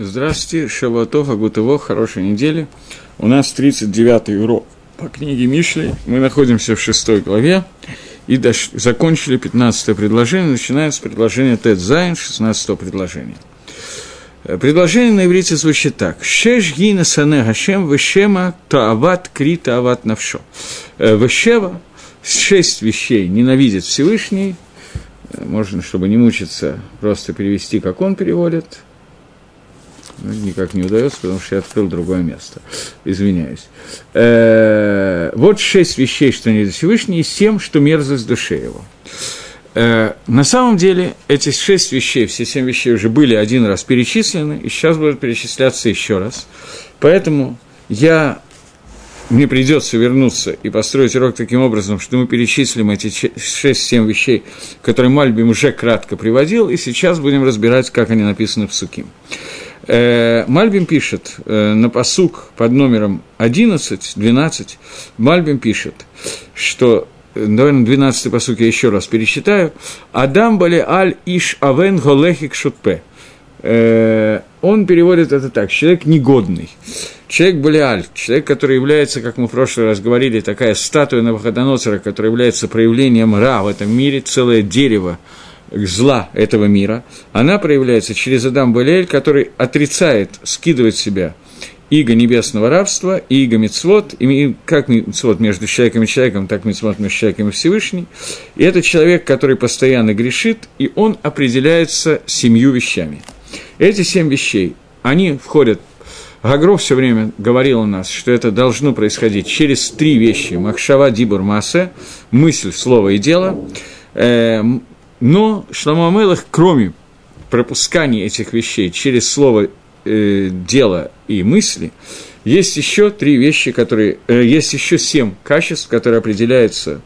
Здравствуйте, Шавуатов, Агутово, хорошей недели. У нас 39-й урок по книге Мишли. Мы находимся в шестой главе и дош... закончили 15 предложение, начинаем с предложения Тед Зайн, 16 предложения. Предложение на иврите звучит так. Шеш гина сане гашем вешема таават кри таават навшо. Вешева шесть вещей ненавидит Всевышний, можно, чтобы не мучиться, просто перевести, как он переводит – ну, никак не удается, потому что я открыл другое место. Извиняюсь. Э, вот шесть вещей, что не Всевышний, и семь, что мерзость душе его. Э, на самом деле, эти шесть вещей, все семь вещей уже были один раз перечислены, и сейчас будут перечисляться еще раз. Поэтому я мне придется вернуться и построить урок таким образом, что мы перечислим эти 6-7 вещей, которые Мальбим уже кратко приводил, и сейчас будем разбирать, как они написаны в Суким. Э, Мальбим пишет э, на посук под номером 11, 12, Мальбим пишет, что, э, наверное, 12 посук я еще раз пересчитаю, «Адам бале аль иш авен голехик шутпе». Он переводит это так, человек негодный. Человек Балиаль, человек, который является, как мы в прошлый раз говорили, такая статуя Навуходоносора, которая является проявлением Ра в этом мире, целое дерево, зла этого мира, она проявляется через Адам Балиэль, который отрицает, скидывает себя иго небесного рабства, иго мецвод, и как мецвод между человеком и человеком, так мецвод между человеком и Всевышним. И это человек, который постоянно грешит, и он определяется семью вещами. Эти семь вещей, они входят Гагров все время говорил у нас, что это должно происходить через три вещи. Махшава, Дибур, Маасе, мысль, слово и дело. Но Шламу Амелах, кроме пропускания этих вещей через слово, э, дело и мысли, есть еще три вещи, которые... Э, есть еще семь качеств, которые определяются,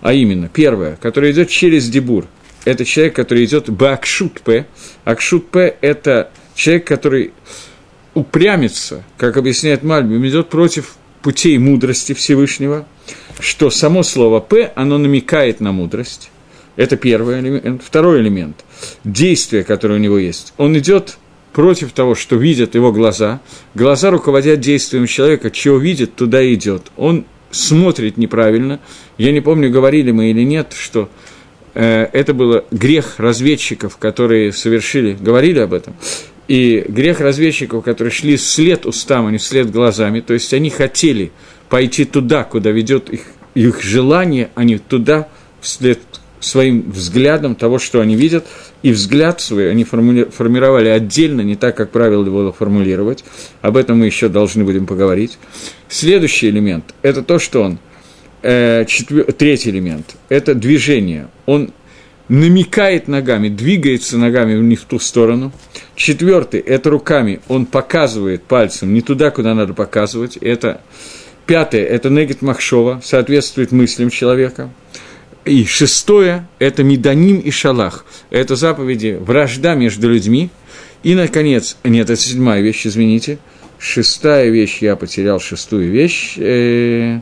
а именно, первое, которое идет через дебур. Это человек, который идет бакшут п. Акшут п – это человек, который упрямится, как объясняет Мальбим, идет против путей мудрости Всевышнего, что само слово «п», оно намекает на мудрость, это первый элемент. Второй элемент – действие, которое у него есть. Он идет против того, что видят его глаза. Глаза руководят действием человека, чего видит, туда идет. Он смотрит неправильно. Я не помню, говорили мы или нет, что э, это был грех разведчиков, которые совершили, говорили об этом. И грех разведчиков, которые шли вслед устам, а не вслед глазами, то есть они хотели пойти туда, куда ведет их, их желание, а не туда, вслед своим взглядом того, что они видят, и взгляд свой они формировали отдельно, не так, как правило было формулировать. Об этом мы еще должны будем поговорить. Следующий элемент – это то, что он, э, четвер... третий элемент – это движение. Он намекает ногами, двигается ногами не в ту сторону. Четвертый – это руками, он показывает пальцем не туда, куда надо показывать. Это Пятое – это негет махшова, соответствует мыслям человека. И шестое – это Меданим и Шалах. Это заповеди вражда между людьми. И, наконец, нет, это седьмая вещь, извините. Шестая вещь, я потерял шестую вещь. Э,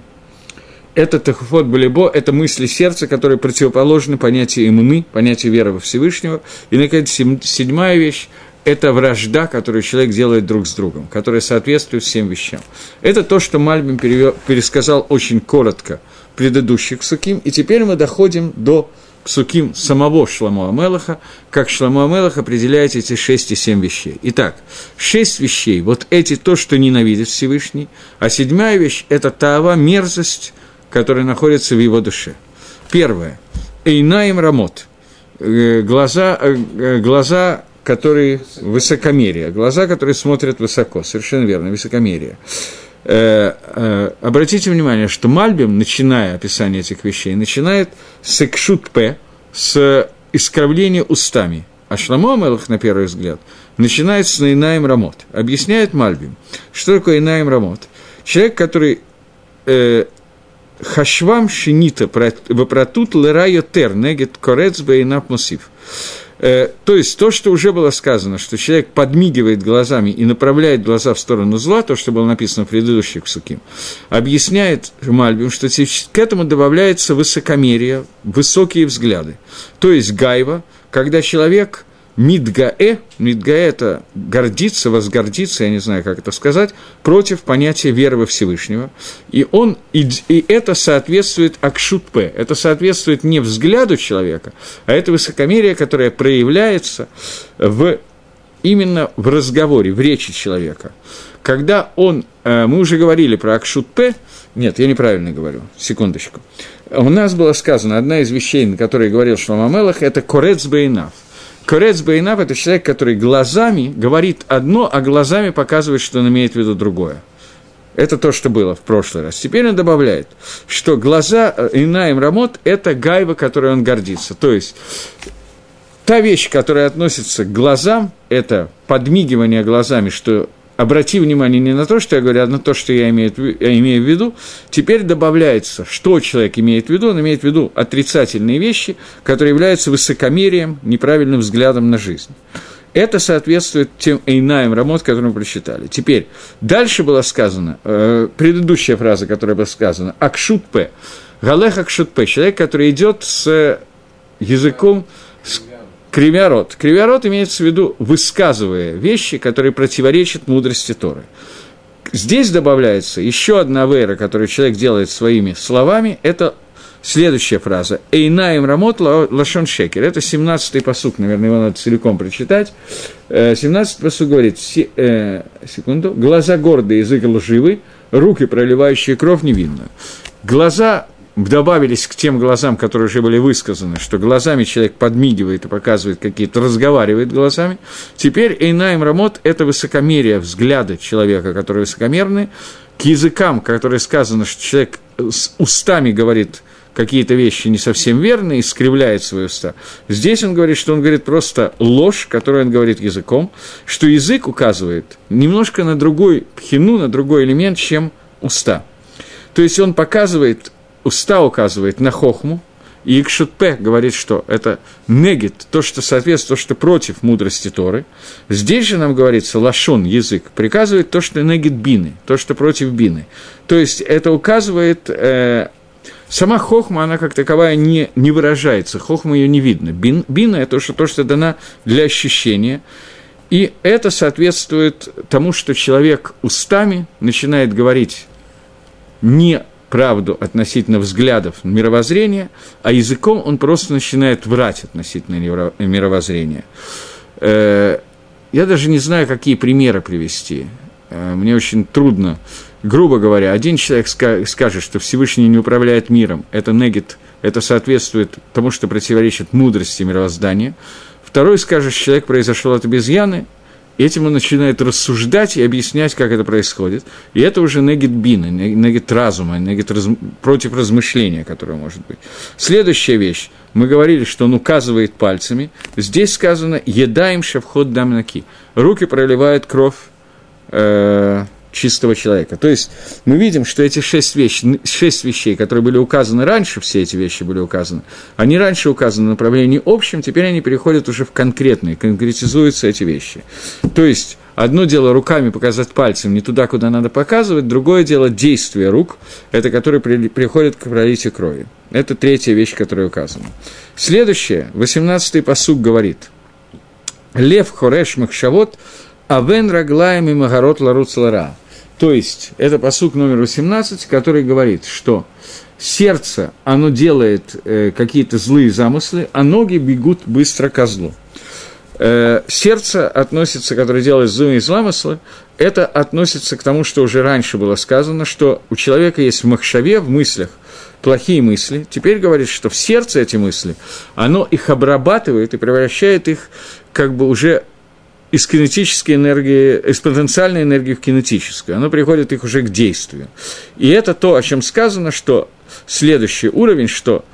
это Тахуфот Балибо, это мысли сердца, которые противоположны понятию иммуны, понятию веры во Всевышнего. И, наконец, седьмая вещь – это вражда, которую человек делает друг с другом, которая соответствует всем вещам. Это то, что Мальбим пересказал очень коротко – предыдущих псуким, и теперь мы доходим до псуким самого Шламу Амелаха, как Шламу Амелах определяет эти шесть и семь вещей. Итак, шесть вещей, вот эти то, что ненавидит Всевышний, а седьмая вещь – это тава, мерзость, которая находится в его душе. Первое – Эйнаим Рамот, э, глаза, э, глаза которые высокомерие, глаза, которые смотрят высоко, совершенно верно, высокомерие. Э, э, обратите внимание, что Мальбим, начиная описание этих вещей, начинает с экшут п, с искривления устами. А Шламо Мелах, на первый взгляд, начинает с Инаем Рамот. Объясняет Мальбим, что такое Инаем Рамот. Человек, который э, хашвам шинита вопротут лерайо тер негет корец бейнап мусив. Э, то есть то, что уже было сказано, что человек подмигивает глазами и направляет глаза в сторону зла, то, что было написано в предыдущих суким, объясняет Мальбим, что к этому добавляется высокомерие, высокие взгляды. То есть гайва, когда человек Мидгаэ, Мидгаэ – это гордиться, возгордиться, я не знаю, как это сказать, против понятия веры во Всевышнего. И, он, и, и это соответствует Акшутпе, это соответствует не взгляду человека, а это высокомерие, которое проявляется в, именно в разговоре, в речи человека. Когда он, э, мы уже говорили про Акшутпе, нет, я неправильно говорю, секундочку. У нас было сказано, одна из вещей, на которые говорил Шлома Мелах, это «корец бейнав». Корец Бейнав – это человек, который глазами говорит одно, а глазами показывает, что он имеет в виду другое. Это то, что было в прошлый раз. Теперь он добавляет, что глаза э, Инаим Рамот – это гайва, которой он гордится. То есть, та вещь, которая относится к глазам, это подмигивание глазами, что обрати внимание не на то, что я говорю, а на то, что я имею, я имею в виду, теперь добавляется, что человек имеет в виду, он имеет в виду отрицательные вещи, которые являются высокомерием, неправильным взглядом на жизнь. Это соответствует тем Эйнаем Рамот, которые мы прочитали. Теперь, дальше была сказана, э, предыдущая фраза, которая была сказана, Акшутпе, Галех Акшутпе, человек, который идет с языком, с Кривя рот. Имеется в виду высказывая вещи, которые противоречат мудрости Торы. Здесь добавляется еще одна вера, которую человек делает своими словами, это следующая фраза. «Эйнаем рамот лашон шекер». Это 17-й посук, наверное, его надо целиком прочитать. 17-й посук говорит, э, секунду, «Глаза гордые, язык лживый, руки, проливающие кровь невинную». Глаза добавились к тем глазам, которые уже были высказаны, что глазами человек подмигивает и показывает какие-то, разговаривает глазами. Теперь Эйнаем Рамот – это высокомерие взгляда человека, который высокомерный, к языкам, которые сказано, что человек с устами говорит какие-то вещи не совсем верные, искривляет свои уста. Здесь он говорит, что он говорит просто ложь, которую он говорит языком, что язык указывает немножко на другой пхину, на другой элемент, чем уста. То есть он показывает уста указывает на хохму, и Икшутпе говорит, что это негит, то, что соответствует, то, что против мудрости Торы. Здесь же нам говорится, лашон, язык, приказывает то, что негит бины, то, что против бины. То есть это указывает, э, сама хохма, она как таковая не, не выражается, хохма ее не видно. Бин, бина – это то, что, то, что дана для ощущения. И это соответствует тому, что человек устами начинает говорить не правду относительно взглядов мировоззрения, а языком он просто начинает врать относительно мировоззрения. Э, я даже не знаю, какие примеры привести. Э, мне очень трудно. Грубо говоря, один человек скажет, что Всевышний не управляет миром, это негит, это соответствует тому, что противоречит мудрости мироздания. Второй скажет, что человек произошел от обезьяны, этим он начинает рассуждать и объяснять, как это происходит. И это уже негит бина, негит разума, негит раз... против размышления, которое может быть. Следующая вещь. Мы говорили, что он указывает пальцами. Здесь сказано «едаем шавхот дамнаки». Руки проливают кровь э, чистого человека. То есть мы видим, что эти шесть, вещ, шесть вещей, которые были указаны раньше, все эти вещи были указаны, они раньше указаны в направлении общем, теперь они переходят уже в конкретные, конкретизуются эти вещи. То есть одно дело руками показать пальцем не туда, куда надо показывать, другое дело действие рук, это которое при, приходит к пролитию крови. Это третья вещь, которая указана. Следующее, 18-й посуг говорит, Лев Хореш Махшавот – Авен раглаем и магарот ларут лара. То есть, это посук номер 18, который говорит, что сердце, оно делает э, какие-то злые замыслы, а ноги бегут быстро ко злу. Э, сердце относится, которое делает злые замыслы, это относится к тому, что уже раньше было сказано, что у человека есть в махшаве, в мыслях, плохие мысли. Теперь говорит, что в сердце эти мысли, оно их обрабатывает и превращает их как бы уже из кинетической энергии, из потенциальной энергии в кинетическую. Оно приходит их уже к действию. И это то, о чем сказано, что следующий уровень, что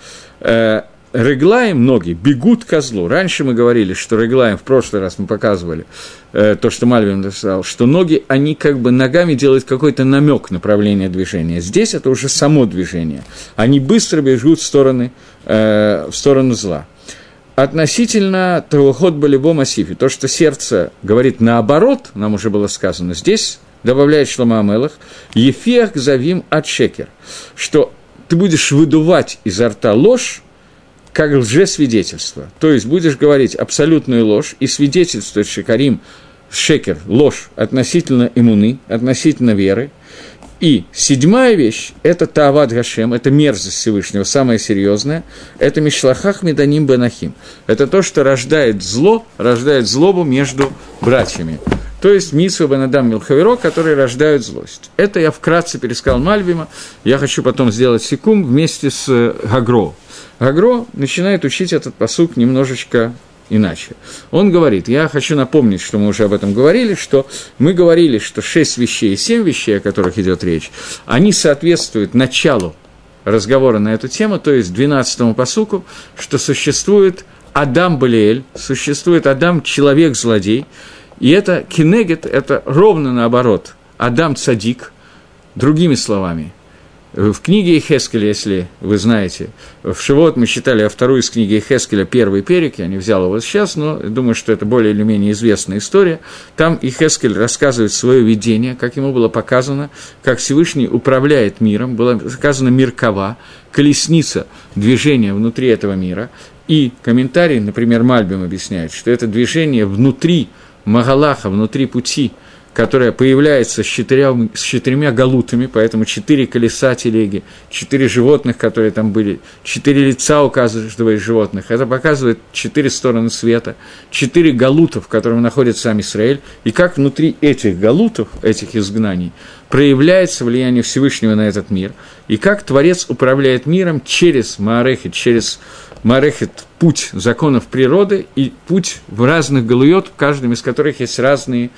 э, Реглаем ноги бегут к злу. Раньше мы говорили, что Реглаем, в прошлый раз мы показывали э, то, что Мальвин написал, что ноги, они как бы ногами делают какой-то намек направления движения. Здесь это уже само движение. Они быстро бегут в, стороны, э, в сторону зла относительно Тавухот Балибо Масифи, то, что сердце говорит наоборот, нам уже было сказано здесь, добавляет Шлома Амелах, Ефех Завим от Шекер, что ты будешь выдувать изо рта ложь, как лжесвидетельство. То есть будешь говорить абсолютную ложь и свидетельствовать Шекарим, шекер, ложь относительно иммуны, относительно веры. И седьмая вещь – это Таават Гашем, это мерзость Всевышнего, самое серьезное, это Мишлахах Меданим Бенахим. Это то, что рождает зло, рождает злобу между братьями. То есть Митсва Бенадам Милхаверо, которые рождают злость. Это я вкратце пересказал Мальбима. Я хочу потом сделать секум вместе с э, Гагро. Гагро начинает учить этот посук немножечко иначе. Он говорит, я хочу напомнить, что мы уже об этом говорили, что мы говорили, что шесть вещей и семь вещей, о которых идет речь, они соответствуют началу разговора на эту тему, то есть 12-му посуку, что существует Адам Балиэль, существует Адам человек-злодей, и это кинегет, это ровно наоборот, Адам Цадик, другими словами – в книге Хескеля, если вы знаете, в Шивот мы читали а вторую из книги Хескеля, первый перек, я не взял его сейчас, но думаю, что это более или менее известная история. Там и Хескель рассказывает свое видение, как ему было показано, как Всевышний управляет миром, было сказано Миркова, колесница движения внутри этого мира. И комментарий, например, Мальбим объясняет, что это движение внутри Магалаха, внутри пути – которая появляется с четырьмя, с четырьмя галутами, поэтому четыре колеса телеги, четыре животных, которые там были, четыре лица у каждого из животных. Это показывает четыре стороны света, четыре галутов, в котором находится сам Израиль, и как внутри этих галутов, этих изгнаний, проявляется влияние Всевышнего на этот мир, и как Творец управляет миром через Маарехет, через Маарехет – путь законов природы и путь в разных галует, в каждом из которых есть разные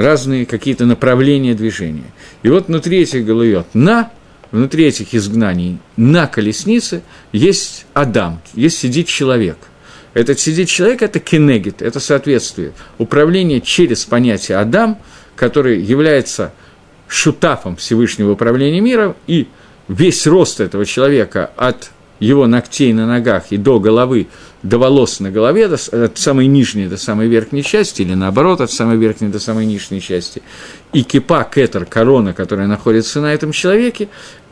разные какие-то направления движения. И вот внутри этих галует на, внутри этих изгнаний, на колеснице есть Адам, есть сидит человек. Этот сидит человек – это кенегит, это соответствие. Управление через понятие Адам, который является шутафом Всевышнего управления миром, и весь рост этого человека от его ногтей на ногах и до головы, до волос на голове, до, от самой нижней до самой верхней части, или наоборот, от самой верхней до самой нижней части, и кипа, кетер, корона, которая находится на этом человеке,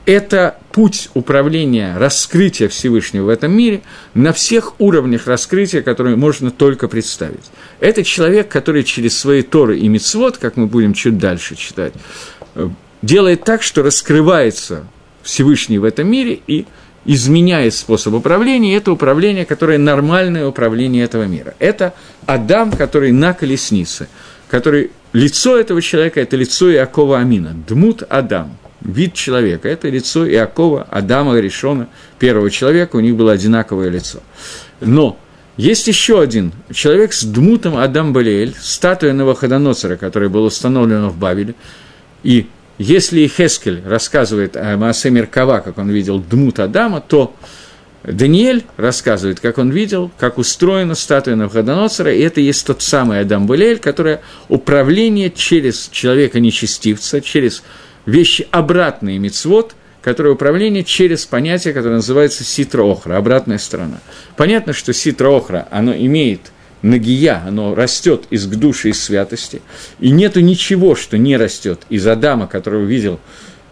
это путь управления, раскрытия Всевышнего в этом мире на всех уровнях раскрытия, которые можно только представить. Это человек, который через свои Торы и Мицвод, как мы будем чуть дальше читать, э, делает так, что раскрывается Всевышний в этом мире и изменяет способ управления, и это управление, которое нормальное управление этого мира. Это Адам, который на колеснице, который лицо этого человека – это лицо Иакова Амина, Дмут Адам, вид человека – это лицо Иакова, Адама Решона, первого человека, у них было одинаковое лицо. Но есть еще один человек с Дмутом Адам Балиэль, статуя Новоходоносора, которая была установлена в Бавеле, и если Хескель рассказывает о Маасе Меркава, как он видел Дмут Адама, то Даниэль рассказывает, как он видел, как устроена статуя Навходоносора, и это есть тот самый Адам Булель, которое управление через человека-нечестивца, через вещи обратные мицвод, которое управление через понятие, которое называется ситроохра, обратная сторона. Понятно, что ситроохра, оно имеет – нагия, оно растет из души, из святости, и нету ничего, что не растет из Адама, которого видел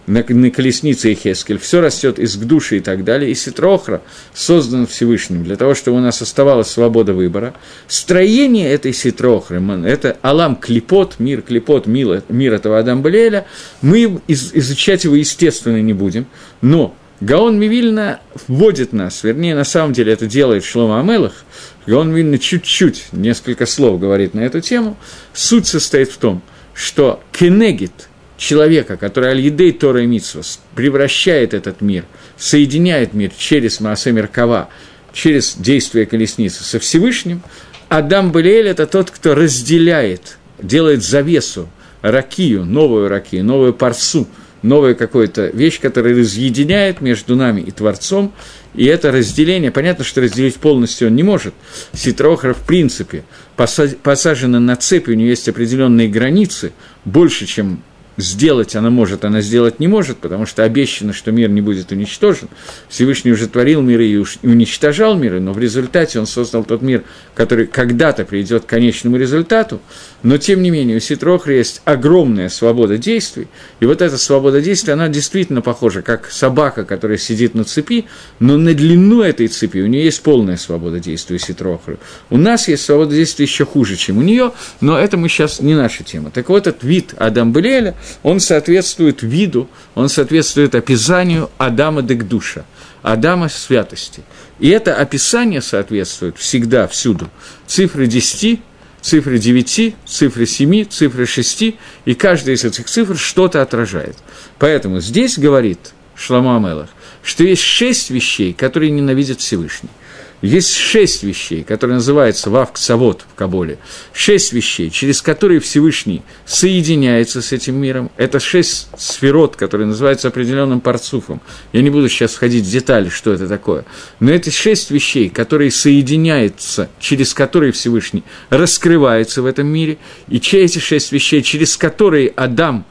на, на колеснице Ихескель, все растет из души и так далее, и Ситрохра создан Всевышним для того, чтобы у нас оставалась свобода выбора. Строение этой Ситрохры, это Алам Клипот, мир Клипот, мир, мир этого Адам Балеля, мы из, изучать его естественно не будем, но Гаон Мивильна вводит нас, вернее, на самом деле это делает Шлома Амелах, Гаон Мивильна чуть-чуть, несколько слов говорит на эту тему. Суть состоит в том, что кенегит человека, который аль-едей Тора и Митсвас, превращает этот мир, соединяет мир через Маасе Меркава, через действие колесницы со Всевышним, Адам Балиэль – это тот, кто разделяет, делает завесу, ракию, новую ракию, новую парсу – новая какая-то вещь, которая разъединяет между нами и Творцом, и это разделение, понятно, что разделить полностью он не может. Ситрохра, в принципе, посажена на цепь, у нее есть определенные границы, больше, чем сделать она может, она сделать не может, потому что обещано, что мир не будет уничтожен. Всевышний уже творил мир и уничтожал миры, но в результате он создал тот мир, который когда-то придет к конечному результату. Но, тем не менее, у Ситрохра есть огромная свобода действий, и вот эта свобода действий, она действительно похожа, как собака, которая сидит на цепи, но на длину этой цепи у нее есть полная свобода действий у Ситрохры. У нас есть свобода действий еще хуже, чем у нее, но это мы сейчас не наша тема. Так вот, этот вид Адам Белеля, он соответствует виду, он соответствует описанию Адама Декдуша, Адама святости. И это описание соответствует всегда, всюду. Цифры 10, цифры 9, цифры 7, цифры 6, и каждая из этих цифр что-то отражает. Поэтому здесь говорит Шламу Амелах, что есть шесть вещей, которые ненавидят Всевышний – есть шесть вещей, которые называются Вавк Савод в Каболе. Шесть вещей, через которые Всевышний соединяется с этим миром. Это шесть сферот, которые называются определенным парцуфом. Я не буду сейчас входить в детали, что это такое. Но это шесть вещей, которые соединяются, через которые Всевышний раскрывается в этом мире. И эти шесть вещей, через которые Адам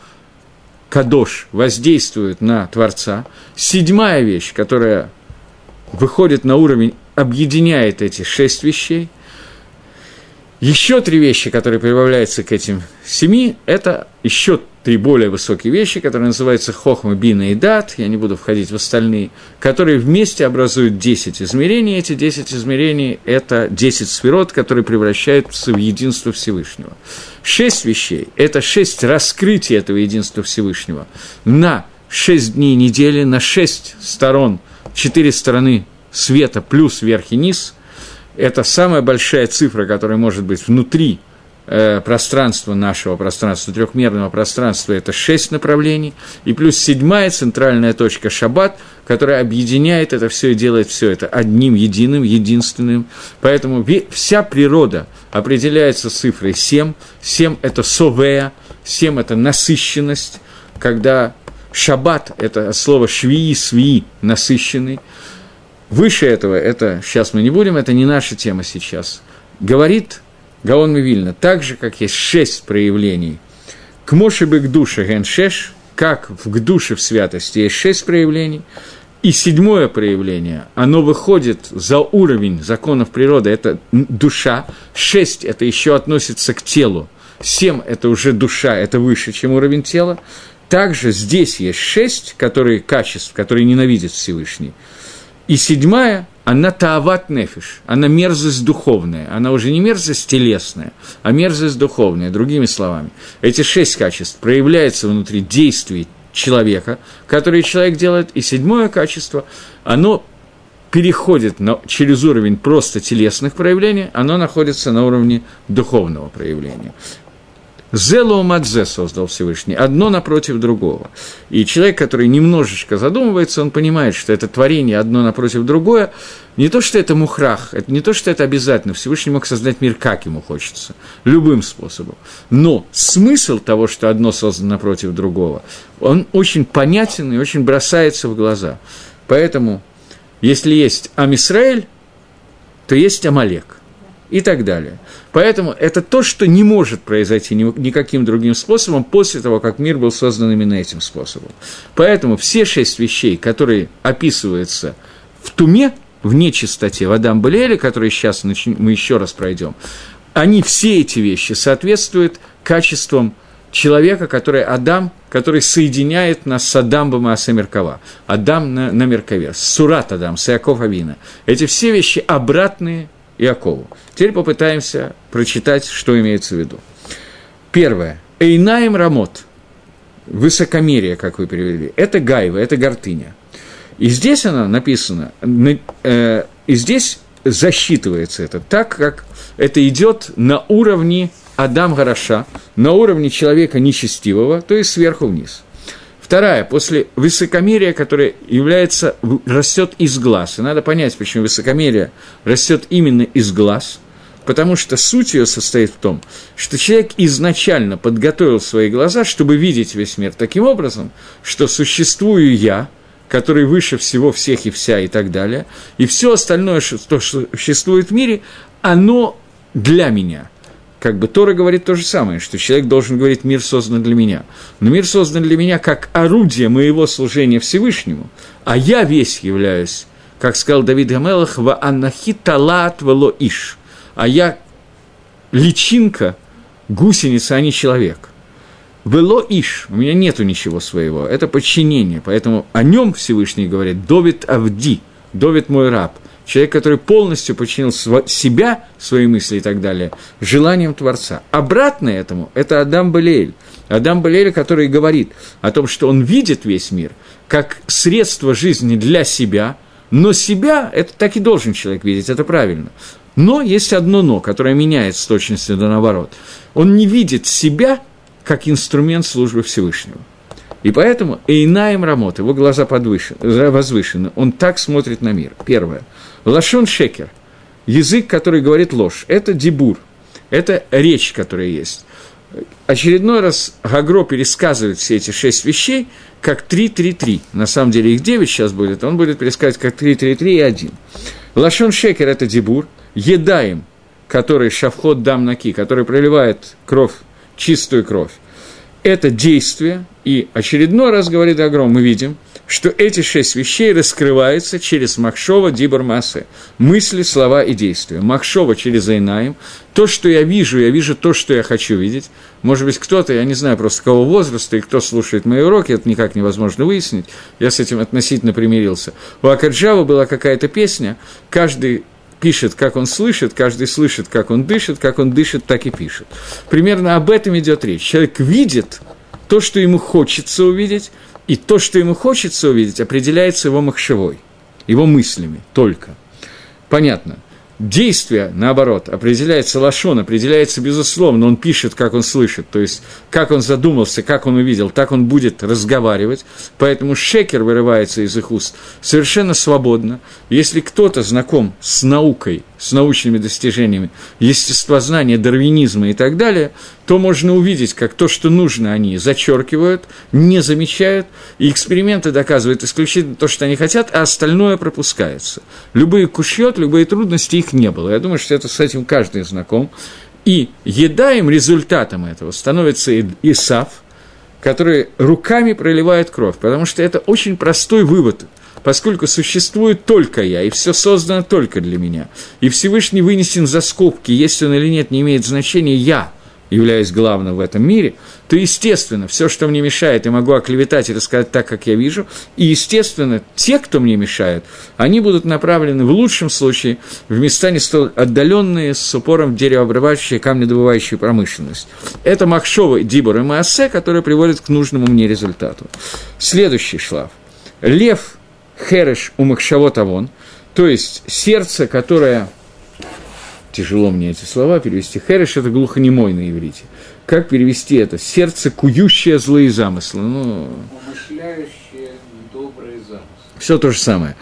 Кадош воздействует на Творца. Седьмая вещь, которая выходит на уровень объединяет эти шесть вещей. Еще три вещи, которые прибавляются к этим семи, это еще три более высокие вещи, которые называются хохма, бина и дат, я не буду входить в остальные, которые вместе образуют 10 измерений. Эти 10 измерений – это 10 сферот, которые превращаются в единство Всевышнего. Шесть вещей – это шесть раскрытий этого единства Всевышнего на шесть дней недели, на шесть сторон, четыре стороны света плюс верх и низ, это самая большая цифра, которая может быть внутри э, пространства нашего пространства, трехмерного пространства, это шесть направлений, и плюс седьмая центральная точка Шаббат, которая объединяет это все и делает все это одним, единым, единственным. Поэтому вся природа определяется цифрой 7. 7 – это совея, 7 – это насыщенность, когда Шаббат – это слово швии, свии, насыщенный – Выше этого, это сейчас мы не будем, это не наша тема сейчас. Говорит Гаон Мивильна, так же, как есть шесть проявлений. К Моше бы к душе геншеш, как в душе в святости есть шесть проявлений, и седьмое проявление, оно выходит за уровень законов природы, это душа, шесть – это еще относится к телу, семь – это уже душа, это выше, чем уровень тела. Также здесь есть шесть, которые качеств, которые ненавидят Всевышний – и седьмая, она таават нефиш, она мерзость духовная, она уже не мерзость телесная, а мерзость духовная, другими словами. Эти шесть качеств проявляются внутри действий человека, которые человек делает, и седьмое качество, оно переходит на, через уровень просто телесных проявлений, оно находится на уровне духовного проявления. Зело Мадзе создал Всевышний, одно напротив другого. И человек, который немножечко задумывается, он понимает, что это творение одно напротив другое, не то, что это мухрах, это не то, что это обязательно. Всевышний мог создать мир, как ему хочется, любым способом. Но смысл того, что одно создано напротив другого, он очень понятен и очень бросается в глаза. Поэтому, если есть Амисраэль, то есть Амалек и так далее. Поэтому это то, что не может произойти никаким другим способом после того, как мир был создан именно этим способом. Поэтому все шесть вещей, которые описываются в туме, в нечистоте, в Адам Балиэле, которые сейчас мы еще раз пройдем, они все эти вещи соответствуют качествам человека, который Адам, который соединяет нас с Адамбом и Асамеркова. Адам на, на Меркове, Сурат Адам, с Иаков Авина. Эти все вещи обратные Иакову. Теперь попытаемся прочитать, что имеется в виду. Первое. Эйнаем рамот. Высокомерие, как вы перевели. Это гайва, это гортыня. И здесь она написана, э, и здесь засчитывается это так, как это идет на уровне Адам Гараша, на уровне человека нечестивого, то есть сверху вниз. Вторая, после высокомерия, которое является, растет из глаз. И надо понять, почему высокомерие растет именно из глаз, потому что суть ее состоит в том, что человек изначально подготовил свои глаза, чтобы видеть весь мир таким образом, что существую я, который выше всего всех и вся и так далее, и все остальное, что существует в мире, оно для меня – как бы Тора говорит то же самое, что человек должен говорить «мир создан для меня». Но мир создан для меня как орудие моего служения Всевышнему, а я весь являюсь, как сказал Давид Гамелах, «Ва анахи талат вело иш», а я личинка, гусеница, а не человек. Вело иш, у меня нету ничего своего, это подчинение, поэтому о нем Всевышний говорит. «Довид Авди», «Довид мой раб», человек, который полностью подчинил себя, свои мысли и так далее, желанием Творца. Обратно этому – это Адам Балеэль. Адам Балеэль, который говорит о том, что он видит весь мир как средство жизни для себя, но себя – это так и должен человек видеть, это правильно. Но есть одно «но», которое меняет с точностью до наоборот. Он не видит себя как инструмент службы Всевышнего. И поэтому Эйнаем Рамот, его глаза подвышены, возвышены, он так смотрит на мир. Первое. Лашон Шекер, язык, который говорит ложь, это дебур, это речь, которая есть. Очередной раз Гагро пересказывает все эти шесть вещей как 3-3-3. На самом деле их 9 сейчас будет, он будет пересказывать как 3-3-3 и 1. Лашон Шекер – это дебур, едаем, который шавхот дам наки, который проливает кровь, чистую кровь. Это действие, и очередной раз, говорит Агром, мы видим, что эти шесть вещей раскрываются через Махшова Дибар Массы. Мысли, слова и действия. Махшова через Айнаем. То, что я вижу, я вижу то, что я хочу видеть. Может быть, кто-то, я не знаю просто кого возраста и кто слушает мои уроки, это никак невозможно выяснить. Я с этим относительно примирился. У Акаджава была какая-то песня, каждый пишет, как он слышит, каждый слышит, как он дышит, как он дышит, так и пишет. Примерно об этом идет речь. Человек видит то, что ему хочется увидеть, и то, что ему хочется увидеть, определяется его махшевой, его мыслями только. Понятно. Действие, наоборот, определяется лошон, определяется безусловно, он пишет, как он слышит, то есть как он задумался, как он увидел, так он будет разговаривать, поэтому шекер вырывается из их уст совершенно свободно. Если кто-то знаком с наукой, с научными достижениями, естествознания, дарвинизма и так далее, то можно увидеть, как то, что нужно, они зачеркивают, не замечают, и эксперименты доказывают исключительно то, что они хотят, а остальное пропускается. Любые кушьет, любые трудности их не было. Я думаю, что это с этим каждый знаком. И еда им результатом этого становится Исав, который руками проливает кровь, потому что это очень простой вывод – поскольку существует только я, и все создано только для меня, и Всевышний вынесен за скобки, есть он или нет, не имеет значения, я являюсь главным в этом мире, то, естественно, все, что мне мешает, я могу оклеветать и рассказать так, как я вижу, и, естественно, те, кто мне мешает, они будут направлены в лучшем случае в места не столь отдаленные с упором в деревообрабатывающую камнедобывающую промышленность. Это Махшова, Дибор и Маасе, которые приводят к нужному мне результату. Следующий шлаф. Лев хереш у махшавот авон, то есть сердце, которое... Тяжело мне эти слова перевести. Хереш – это глухонемой на иврите. Как перевести это? Сердце, кующее злые замыслы. Ну... Умышляющее добрые замыслы. Все то же самое.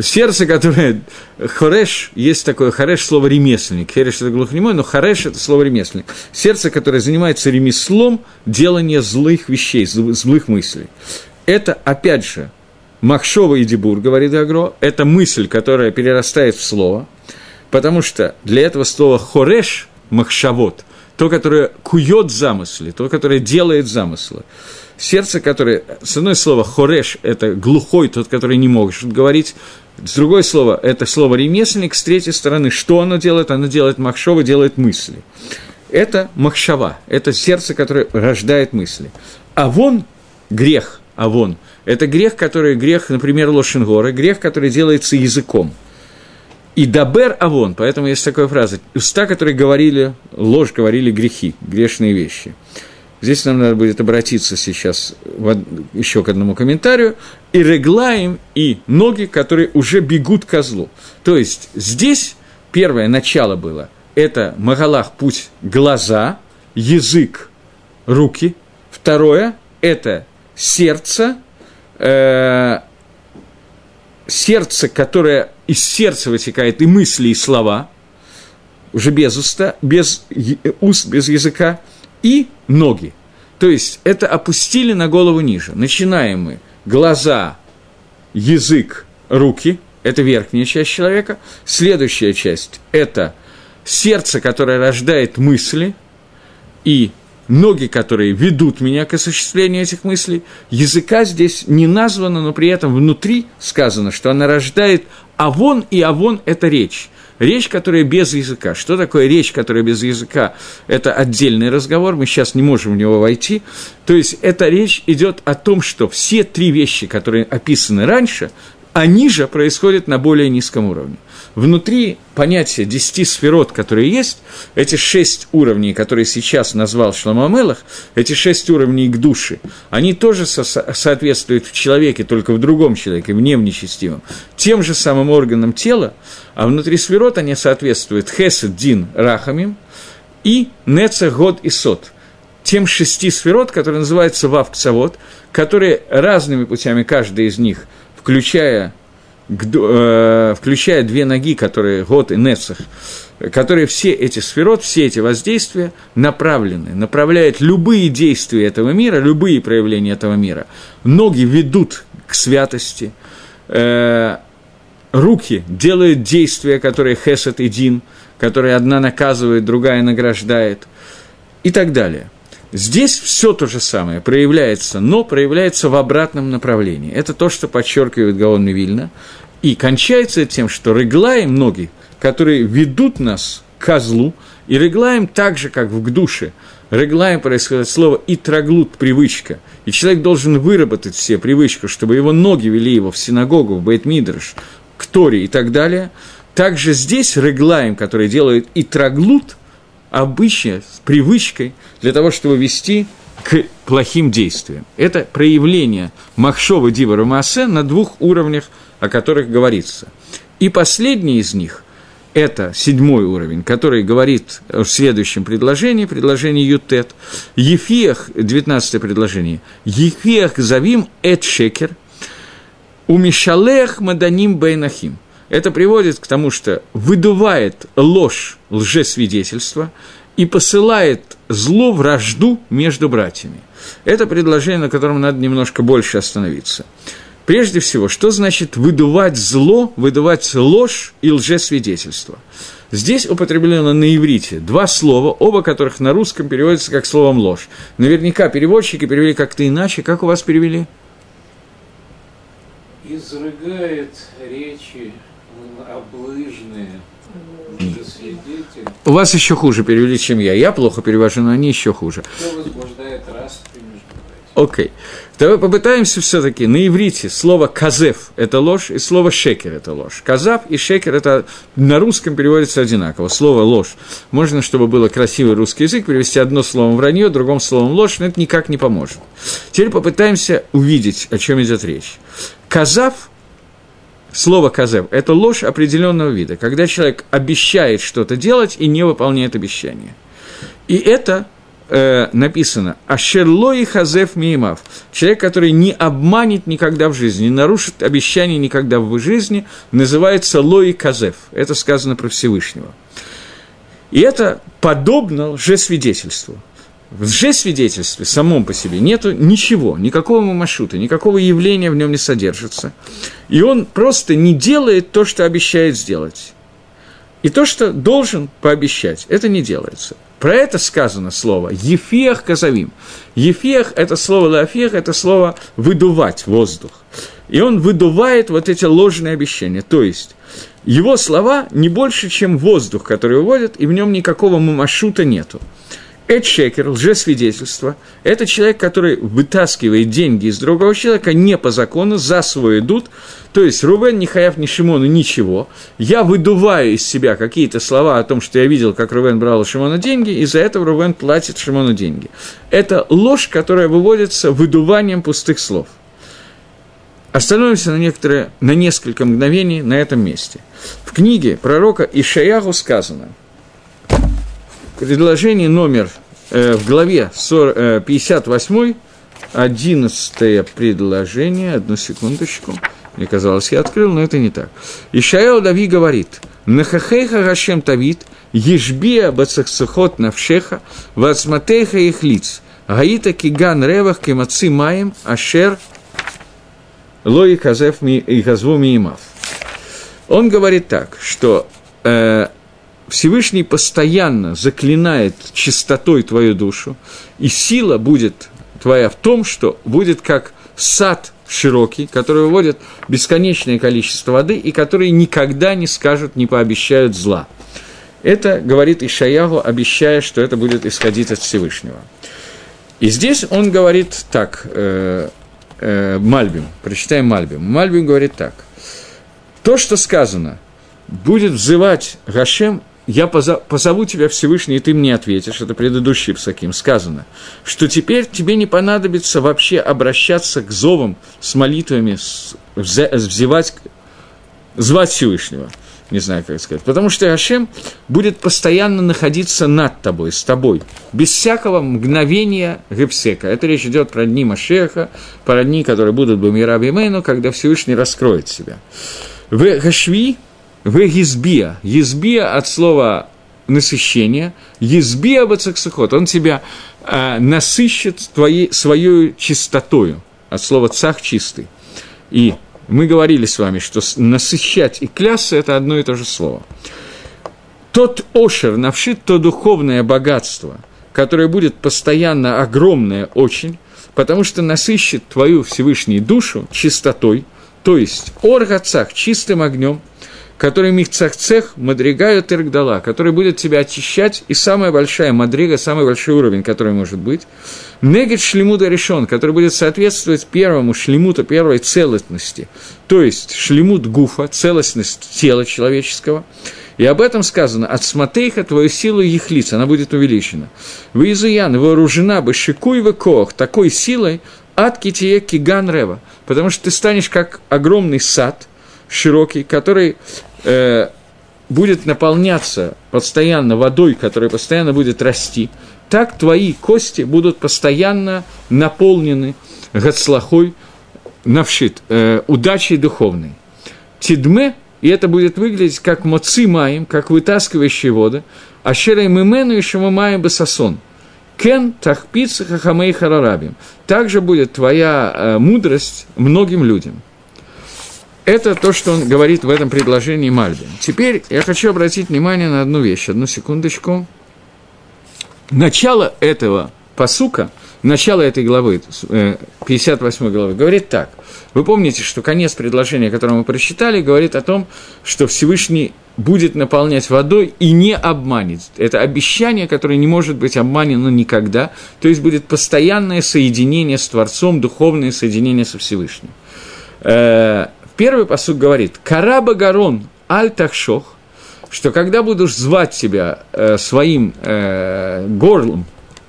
Сердце, которое... Хореш, есть такое хореш, слово ремесленник. Хереш – это глухонемой, но хореш – это слово ремесленник. Сердце, которое занимается ремеслом делания злых вещей, злых мыслей. Это, опять же, Махшова и Дебур, говорит Агро, это мысль, которая перерастает в слово, потому что для этого слова хореш, махшавот, то, которое кует замыслы, то, которое делает замыслы. Сердце, которое, с одной слова, хореш – это глухой, тот, который не может говорить, с другой слова, это слово ремесленник, с третьей стороны, что оно делает? Оно делает махшова, делает мысли. Это махшава, это сердце, которое рождает мысли. А вон грех, а вон – это грех, который грех, например, Лошенгора, грех, который делается языком. И дабер авон, поэтому есть такая фраза, уста, которые говорили, ложь говорили грехи, грешные вещи. Здесь нам надо будет обратиться сейчас еще к одному комментарию. И реглаем, и ноги, которые уже бегут козлу. То есть здесь первое начало было – это Магалах путь глаза, язык, руки. Второе – это сердце, э, сердце, которое из сердца вытекает и мысли, и слова, уже без уста, без уст, без языка, и ноги. То есть это опустили на голову ниже. Начинаем мы глаза, язык, руки, это верхняя часть человека. Следующая часть – это сердце, которое рождает мысли, и ноги, которые ведут меня к осуществлению этих мыслей. Языка здесь не названо, но при этом внутри сказано, что она рождает авон, и авон – это речь. Речь, которая без языка. Что такое речь, которая без языка? Это отдельный разговор, мы сейчас не можем в него войти. То есть, эта речь идет о том, что все три вещи, которые описаны раньше, они же происходят на более низком уровне. Внутри понятия десяти сферот, которые есть, эти шесть уровней, которые сейчас назвал Шламамелах, эти шесть уровней к душе, они тоже со- соответствуют в человеке, только в другом человеке, в невнечестивом, тем же самым органам тела, а внутри сферот они соответствуют Хесед, Дин, Рахамим и Неца, Год и Сот – тем шести сферот, которые называются Вавкцавод, которые разными путями, каждый из них – включая, э, включая две ноги, которые год и Нецах, которые все эти сферот, все эти воздействия направлены, направляют любые действия этого мира, любые проявления этого мира. Ноги ведут к святости, э, руки делают действия, которые хесед и дин, которые одна наказывает, другая награждает, и так далее – Здесь все то же самое проявляется, но проявляется в обратном направлении. Это то, что подчеркивает Гаон Вильна. И кончается тем, что рыглаем ноги, которые ведут нас к козлу, и рыглаем так же, как в душе. Рыглаем происходит слово и троглут – привычка. И человек должен выработать все привычку, чтобы его ноги вели его в синагогу, в Бейтмидрш, к Торе и так далее. Также здесь рыглаем, который делает и троглут – обычно с привычкой для того, чтобы вести к плохим действиям. Это проявление Махшова Дива Маасе на двух уровнях, о которых говорится. И последний из них – это седьмой уровень, который говорит в следующем предложении, предложении Ютет. Ефиях, 19 предложение, Ефиях завим эт шекер, умишалех маданим бейнахим – это приводит к тому, что выдувает ложь лжесвидетельства и посылает зло, вражду между братьями. Это предложение, на котором надо немножко больше остановиться. Прежде всего, что значит выдувать зло, выдувать ложь и лжесвидетельство? Здесь употреблено на иврите два слова, оба которых на русском переводятся как словом ложь. Наверняка переводчики перевели как-то иначе. Как у вас перевели? Изрыгает речи облыжные, У вас еще хуже перевели, чем я. Я плохо перевожу, но они еще хуже. Окей. Okay. Давай попытаемся все-таки на иврите слово «казев» – это ложь, и слово «шекер» – это ложь. «Казав» и «шекер» – это на русском переводится одинаково. Слово «ложь». Можно, чтобы было красивый русский язык, перевести одно словом «вранье», другим словом «ложь», но это никак не поможет. Теперь попытаемся увидеть, о чем идет речь. «Казав» Слово «казев» – это ложь определенного вида, когда человек обещает что-то делать и не выполняет обещание. И это э, написано «Ашерло хазев миимав» – человек, который не обманет никогда в жизни, не нарушит обещание никогда в жизни, называется лои казев. Это сказано про Всевышнего. И это подобно лжесвидетельству. В лжесвидетельстве самом по себе нету ничего, никакого мамашута, никакого явления в нем не содержится. И он просто не делает то, что обещает сделать. И то, что должен пообещать, это не делается. Про это сказано слово «ефех казавим». «Ефех» – это слово «лафех» – это слово «выдувать воздух». И он выдувает вот эти ложные обещания. То есть, его слова не больше, чем воздух, который выводит, и в нем никакого мамашута нету. Эдшекер, лжесвидетельство, это человек, который вытаскивает деньги из другого человека не по закону, за свой идут, то есть Рувен, не Хаяв, ни Шимону, ничего. Я выдуваю из себя какие-то слова о том, что я видел, как Рувен брал у Шимона деньги, и за это Рувен платит Шимону деньги. Это ложь, которая выводится выдуванием пустых слов. Остановимся на, некоторые, на несколько мгновений на этом месте. В книге пророка Ишаяху сказано – предложение номер э, в главе 40, э, 58, 11 предложение, одну секундочку, мне казалось, я открыл, но это не так. Ишаэл Дави говорит, «Нахахейха Гашем Тавит, ешбия бацахсухот навшеха, вацматейха их лиц, гаита киган ревах кемаци маем, ашер лои казев ми и газву миимав». Он говорит так, что э, Всевышний постоянно заклинает чистотой твою душу, и сила будет твоя в том, что будет как сад широкий, который выводит бесконечное количество воды и который никогда не скажут, не пообещают зла. Это говорит Ишаягу, обещая, что это будет исходить от Всевышнего. И здесь он говорит так, э, э, Мальбим, прочитаем Мальбим. Мальбим говорит так. То, что сказано, будет взывать Гашем, я позову тебя Всевышний, и ты мне ответишь, это предыдущий псаким, сказано, что теперь тебе не понадобится вообще обращаться к зовам с молитвами, с, взывать, звать Всевышнего – не знаю, как сказать, потому что Ашем будет постоянно находиться над тобой, с тобой, без всякого мгновения гепсека. Это речь идет про дни Машеха, про дни, которые будут бы Мира Бимейну, когда Всевышний раскроет себя. В Гашви, в Езбия. Езбия от слова насыщение, Езбия Бацаксухот, он тебя э, насыщет твоей, своей чистотою, от слова цах чистый. И мы говорили с вами, что насыщать и клясться – это одно и то же слово. Тот ошер, навшит то духовное богатство, которое будет постоянно огромное очень, потому что насыщет твою Всевышнюю душу чистотой, то есть оргацах, чистым огнем, который михцах-цех мадригают иргдала, который будет тебя очищать, и самая большая мадрига, самый большой уровень, который может быть, негет шлемуда решен, который будет соответствовать первому шлемуту, первой целостности, то есть шлемут гуфа, целостность тела человеческого, и об этом сказано, от сматейха твою силу ехлиц, она будет увеличена. Вы изуян, вооружена бы шикуй в кох, такой силой, от китие киган рева, потому что ты станешь как огромный сад, широкий, который э, будет наполняться постоянно водой, которая постоянно будет расти, так твои кости будут постоянно наполнены гацлахой, навшит, э, удачей духовной. Тидме, и это будет выглядеть как моци маем, как вытаскивающие воды, а щерой мимену и шамамаем басасон. Кен тахпица хахамей харарабим. Также будет твоя э, мудрость многим людям – это то, что он говорит в этом предложении Мальбин. Теперь я хочу обратить внимание на одну вещь. Одну секундочку. Начало этого посука, начало этой главы, 58 э, главы, говорит так. Вы помните, что конец предложения, которое мы прочитали, говорит о том, что Всевышний будет наполнять водой и не обманет. Это обещание, которое не может быть обманено никогда, то есть будет постоянное соединение с Творцом, духовное соединение со Всевышним. Первый посуд говорит «Караба гарон аль тахшох», что когда будешь звать себя э, своим э, горлом,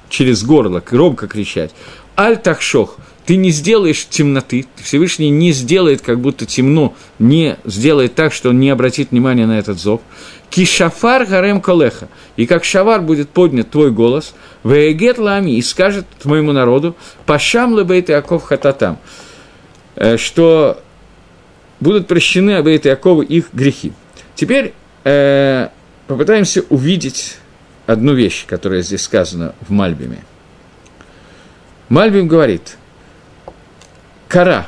через горло, громко кричать, аль тахшох, ты не сделаешь темноты, Всевышний не сделает, как будто темно, не сделает так, что он не обратит внимания на этот зов. Кишафар гарем колеха, и как шавар будет поднят твой голос, веегет лами, и скажет твоему народу, пашам лебейт Яков хататам, э, что будут прощены Абейт Якову их грехи. Теперь э, попытаемся увидеть одну вещь, которая здесь сказана в Мальбиме. Мальбим говорит, Кара,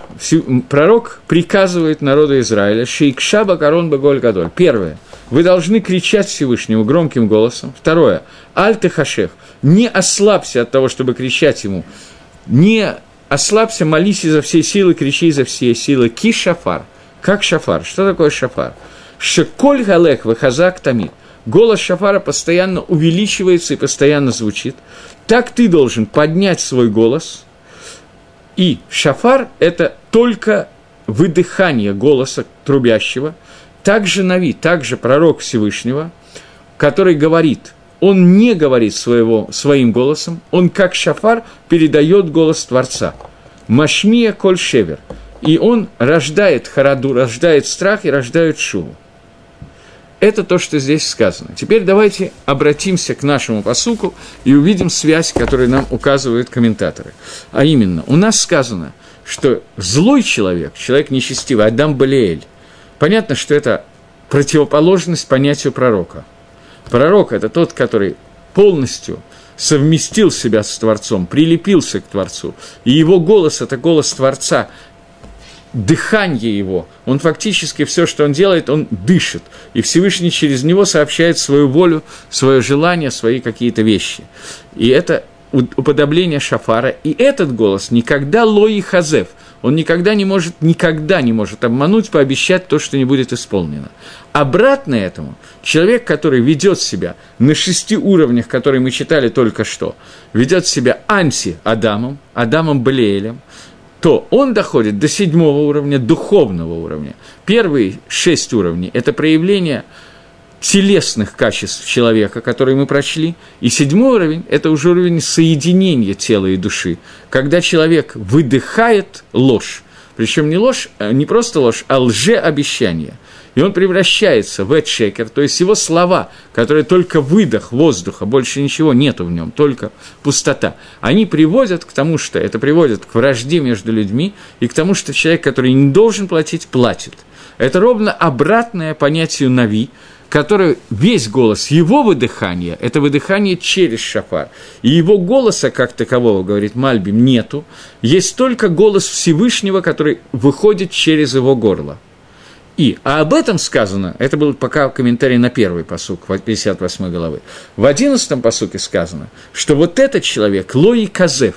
пророк приказывает народу Израиля, Шейкшаба Карон Баголь Гадоль. Первое, вы должны кричать Всевышнему громким голосом. Второе, Аль Хашех, не ослабься от того, чтобы кричать ему, не ослабься, молись изо всей силы, кричи изо всей силы. Ки шафар. Как шафар? Что такое шафар? Шеколь галех выхазак тамид. Голос шафара постоянно увеличивается и постоянно звучит. Так ты должен поднять свой голос. И шафар – это только выдыхание голоса трубящего. Также Нави, также пророк Всевышнего, который говорит, он не говорит своего, своим голосом, он как шафар передает голос Творца. Машмия коль шевер – и он рождает хараду, рождает страх и рождает шуму. Это то, что здесь сказано. Теперь давайте обратимся к нашему посуку и увидим связь, которую нам указывают комментаторы. А именно, у нас сказано, что злой человек, человек нечестивый, Адам Балиэль, понятно, что это противоположность понятию пророка. Пророк – это тот, который полностью совместил себя с Творцом, прилепился к Творцу, и его голос – это голос Творца, дыхание его, он фактически все, что он делает, он дышит, и Всевышний через него сообщает свою волю, свое желание, свои какие-то вещи. И это уподобление шафара, и этот голос никогда лои хазев, он никогда не может, никогда не может обмануть, пообещать то, что не будет исполнено. Обратно этому, человек, который ведет себя на шести уровнях, которые мы читали только что, ведет себя анти-Адамом, Адамом Балеэлем, то он доходит до седьмого уровня, духовного уровня. Первые шесть уровней – это проявление телесных качеств человека, которые мы прочли. И седьмой уровень – это уже уровень соединения тела и души, когда человек выдыхает ложь. Причем не ложь, э, не просто ложь, а лжеобещание. И он превращается в эдшекер, то есть его слова, которые только выдох воздуха, больше ничего нету в нем, только пустота, они приводят к тому, что это приводит к вражде между людьми и к тому, что человек, который не должен платить, платит. Это ровно обратное понятию нави, который весь голос его выдыхания – это выдыхание через шафар. И его голоса, как такового, говорит Мальбим, нету. Есть только голос Всевышнего, который выходит через его горло. И, а об этом сказано, это был пока комментарий на первый посук 58 главы. В 11 посуке сказано, что вот этот человек, Лои Казев,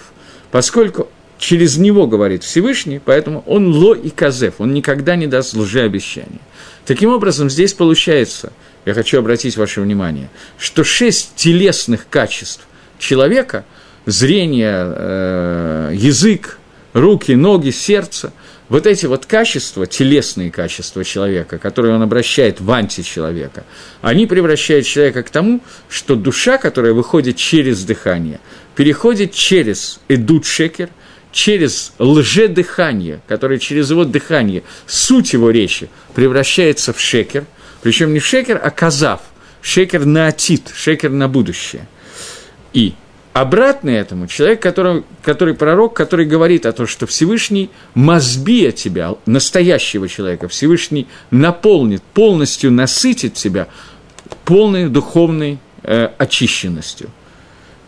поскольку через него говорит Всевышний, поэтому он Ло и Казев, он никогда не даст лжеобещания. Таким образом, здесь получается, я хочу обратить ваше внимание, что шесть телесных качеств человека, зрение, э, язык, руки, ноги, сердце, вот эти вот качества, телесные качества человека, которые он обращает в античеловека, они превращают человека к тому, что душа, которая выходит через дыхание, переходит через идут шекер – через лжедыхание, которое через его дыхание, суть его речи превращается в шекер, причем не в шекер, а казав, шекер на атит, шекер на будущее. И обратно этому человек, который, который пророк, который говорит о том, что Всевышний мозбия тебя, настоящего человека, Всевышний наполнит, полностью насытит тебя полной духовной э, очищенностью –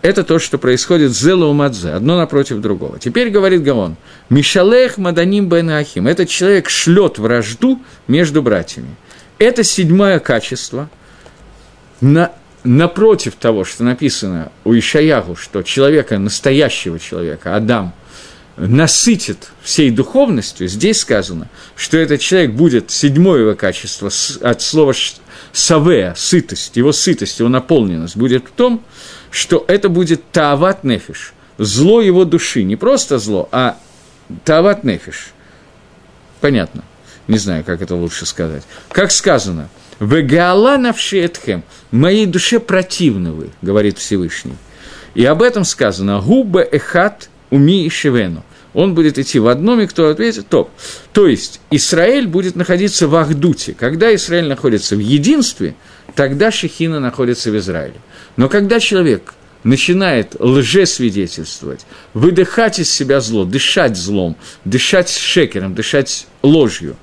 это то, что происходит с Мадзе, одно напротив другого. Теперь говорит Гавон, Мишалех Маданим Бен Ахим, этот человек шлет вражду между братьями. Это седьмое качество, на, напротив того, что написано у Ишаягу, что человека, настоящего человека, Адам, насытит всей духовностью, здесь сказано, что этот человек будет седьмое его качество от слова савея, сытость, его сытость, его наполненность будет в том, что это будет таават нефиш, зло его души, не просто зло, а таават нефиш. Понятно. Не знаю, как это лучше сказать. Как сказано, «Вегаала навшиетхем» – «Моей душе противны вы», говорит Всевышний. И об этом сказано «Губа эхат уми и шевену» он будет идти в одном, и кто ответит, топ. То есть Израиль будет находиться в Ахдуте. Когда Израиль находится в единстве, тогда Шехина находится в Израиле. Но когда человек начинает лжесвидетельствовать, выдыхать из себя зло, дышать злом, дышать шекером, дышать ложью,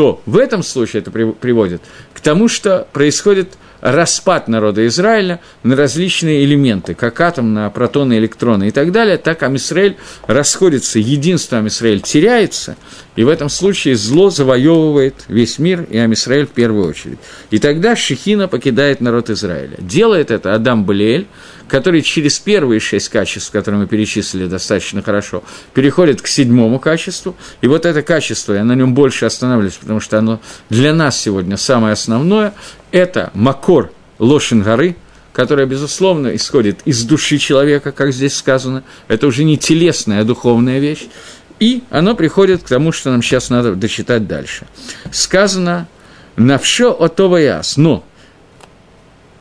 то в этом случае это приводит? К тому, что происходит распад народа Израиля на различные элементы, как атом на протоны, электроны и так далее, так Амисраэль расходится, единство Амисраэль теряется, и в этом случае зло завоевывает весь мир и Амисраэль в первую очередь. И тогда Шехина покидает народ Израиля. Делает это Адам Балиэль, который через первые шесть качеств, которые мы перечислили достаточно хорошо, переходит к седьмому качеству. И вот это качество, я на нем больше останавливаюсь, потому что оно для нас сегодня самое основное, это макор Лошин горы, которая, безусловно, исходит из души человека, как здесь сказано. Это уже не телесная, а духовная вещь. И оно приходит к тому, что нам сейчас надо дочитать дальше. Сказано «Навшо отова яс», но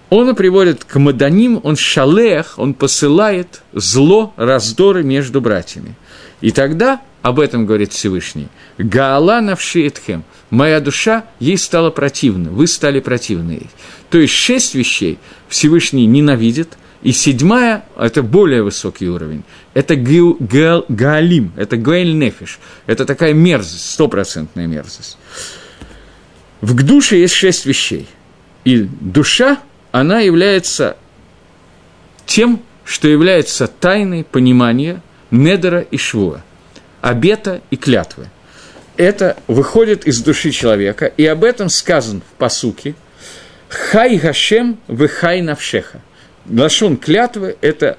он приводит к Маданим, он шалех, он посылает зло, раздоры между братьями. И тогда, об этом говорит Всевышний, Гаала навшиетхем, моя душа, ей стала противна, вы стали противны ей. То есть шесть вещей Всевышний ненавидит, и седьмая – это более высокий уровень. Это гаалим, это гуэль нефиш, это такая мерзость, стопроцентная мерзость. В душе есть шесть вещей. И душа она является тем, что является тайной понимания Недера и Швуа, обета и клятвы. это выходит из души человека, и об этом сказан в посуке «Хай Гашем, вы хай навшеха». Лашон клятвы – это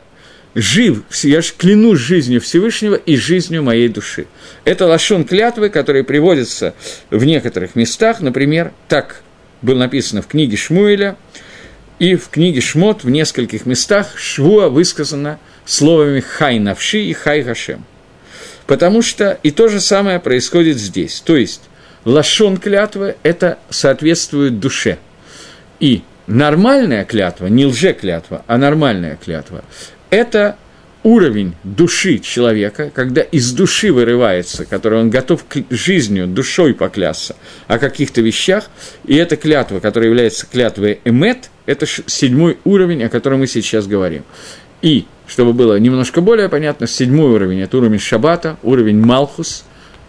жив, я же клянусь жизнью Всевышнего и жизнью моей души. Это лашон клятвы, который приводится в некоторых местах, например, так было написано в книге Шмуэля, и в книге Шмот в нескольких местах Швуа высказано словами «хай навши» и «хай гашем». Потому что и то же самое происходит здесь. То есть лашон клятвы – это соответствует душе. И нормальная клятва, не лже-клятва, а нормальная клятва – это уровень души человека, когда из души вырывается, который он готов к жизнью, душой поклясться о каких-то вещах, и эта клятва, которая является клятвой эмет, это седьмой уровень, о котором мы сейчас говорим. И, чтобы было немножко более понятно, седьмой уровень – это уровень шабата, уровень малхус,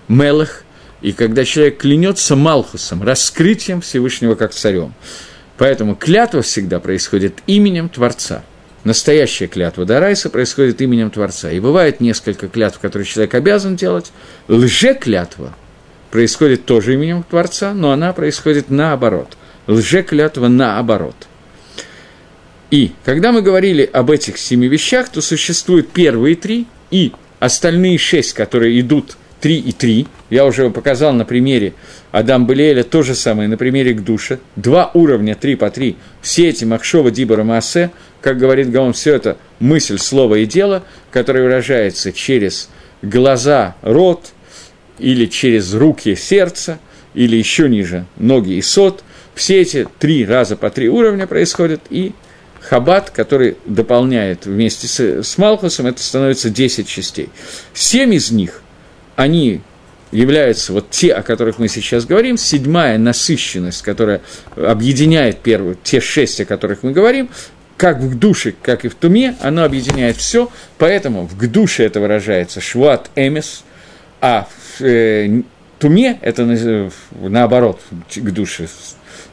мелах, и когда человек клянется малхусом, раскрытием Всевышнего как царем. Поэтому клятва всегда происходит именем Творца – Настоящая клятва Дарайса происходит именем Творца. И бывает несколько клятв, которые человек обязан делать. Лже-клятва происходит тоже именем Творца, но она происходит наоборот. Лже-клятва наоборот. И когда мы говорили об этих семи вещах, то существуют первые три и остальные шесть, которые идут три и три. Я уже показал на примере Адам Белеля то же самое, на примере к душе. Два уровня, три по три. Все эти Махшова, Дибора, Маасе – как говорит Гаон, все это мысль, слово и дело, которое выражается через глаза, рот, или через руки, сердце, или еще ниже, ноги и сот. Все эти три раза по три уровня происходят, и хабат, который дополняет вместе с, с Малхусом, это становится 10 частей. Семь из них, они являются вот те, о которых мы сейчас говорим, седьмая насыщенность, которая объединяет первую, те шесть, о которых мы говорим, как в душе, как и в туме, оно объединяет все, поэтому в душе это выражается шват эмис, а в э, туме это наоборот, к душе,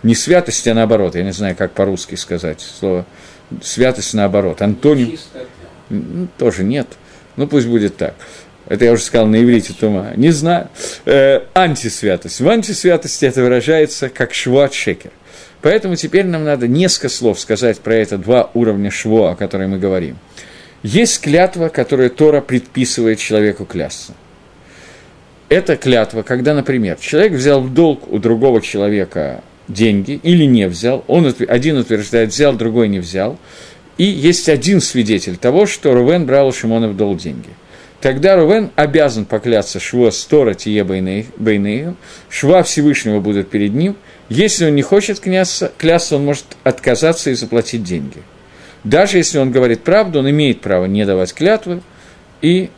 не святость, а наоборот, я не знаю, как по-русски сказать слово, святость наоборот, антоним, ну, тоже нет, ну пусть будет так. Это я уже сказал на иврите тума. Не знаю. Э, антисвятость. В антисвятости это выражается как шват шекер. Поэтому теперь нам надо несколько слов сказать про это два уровня шво, о которых мы говорим. Есть клятва, которую Тора предписывает человеку клясться. Это клятва, когда, например, человек взял в долг у другого человека деньги или не взял, он один утверждает, взял, другой не взял, и есть один свидетель того, что Рувен брал у Шимона в долг деньги. Тогда Рувен обязан покляться Шво Стора Тие Бейнею, Шва Всевышнего будет перед ним – если он не хочет клясться, клясться, он может отказаться и заплатить деньги. Даже если он говорит правду, он имеет право не давать клятвы, и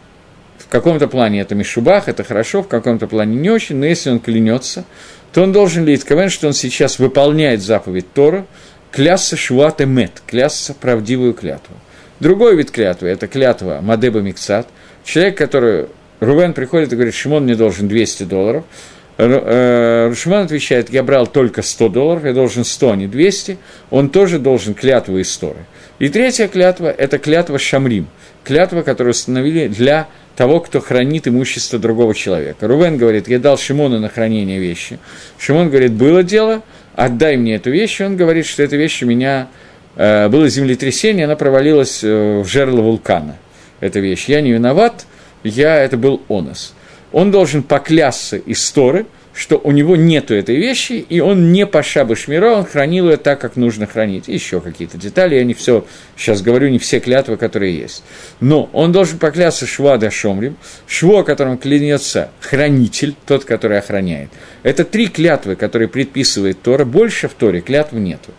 каком-то плане это Мишубах, это хорошо, в каком-то плане не очень, но если он клянется, то он должен лить ковен, что он сейчас выполняет заповедь Тора, клясться шват мет, клясться правдивую клятву. Другой вид клятвы – это клятва Мадеба Миксат. Человек, который Рувен приходит и говорит, Шимон мне должен 200 долларов – Э, Рушман отвечает, я брал только 100 долларов, я должен 100, а не 200, он тоже должен клятву из Торы. И третья клятва – это клятва Шамрим, клятва, которую установили для того, кто хранит имущество другого человека. Рувен говорит, я дал Шимону на хранение вещи. Шимон говорит, было дело, отдай мне эту вещь. Он говорит, что эта вещь у меня э, было землетрясение, она провалилась э, в жерло вулкана. Эта вещь. Я не виноват, я, это был онос он должен поклясться из Торы, что у него нету этой вещи, и он не по шабы шмира, он хранил ее так, как нужно хранить. Еще какие-то детали, я не все сейчас говорю, не все клятвы, которые есть. Но он должен поклясться шва да шомрим, шво, которым клянется хранитель, тот, который охраняет. Это три клятвы, которые предписывает Тора, больше в Торе клятв нету.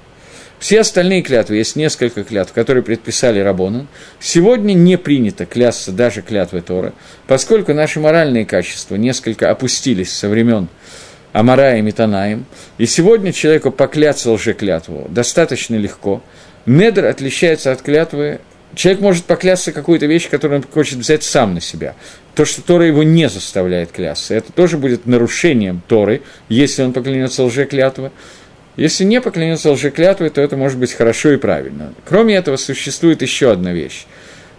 Все остальные клятвы, есть несколько клятв, которые предписали Рабонан. Сегодня не принято клясться даже клятвы Тора, поскольку наши моральные качества несколько опустились со времен Амара и Метанаем, и сегодня человеку покляться лжеклятву достаточно легко. Недр отличается от клятвы Человек может поклясться какую-то вещь, которую он хочет взять сам на себя. То, что Тора его не заставляет клясться, это тоже будет нарушением Торы, если он поклянется лжеклятвы. Если не поклянется лжеклятвой, то это может быть хорошо и правильно. Кроме этого, существует еще одна вещь.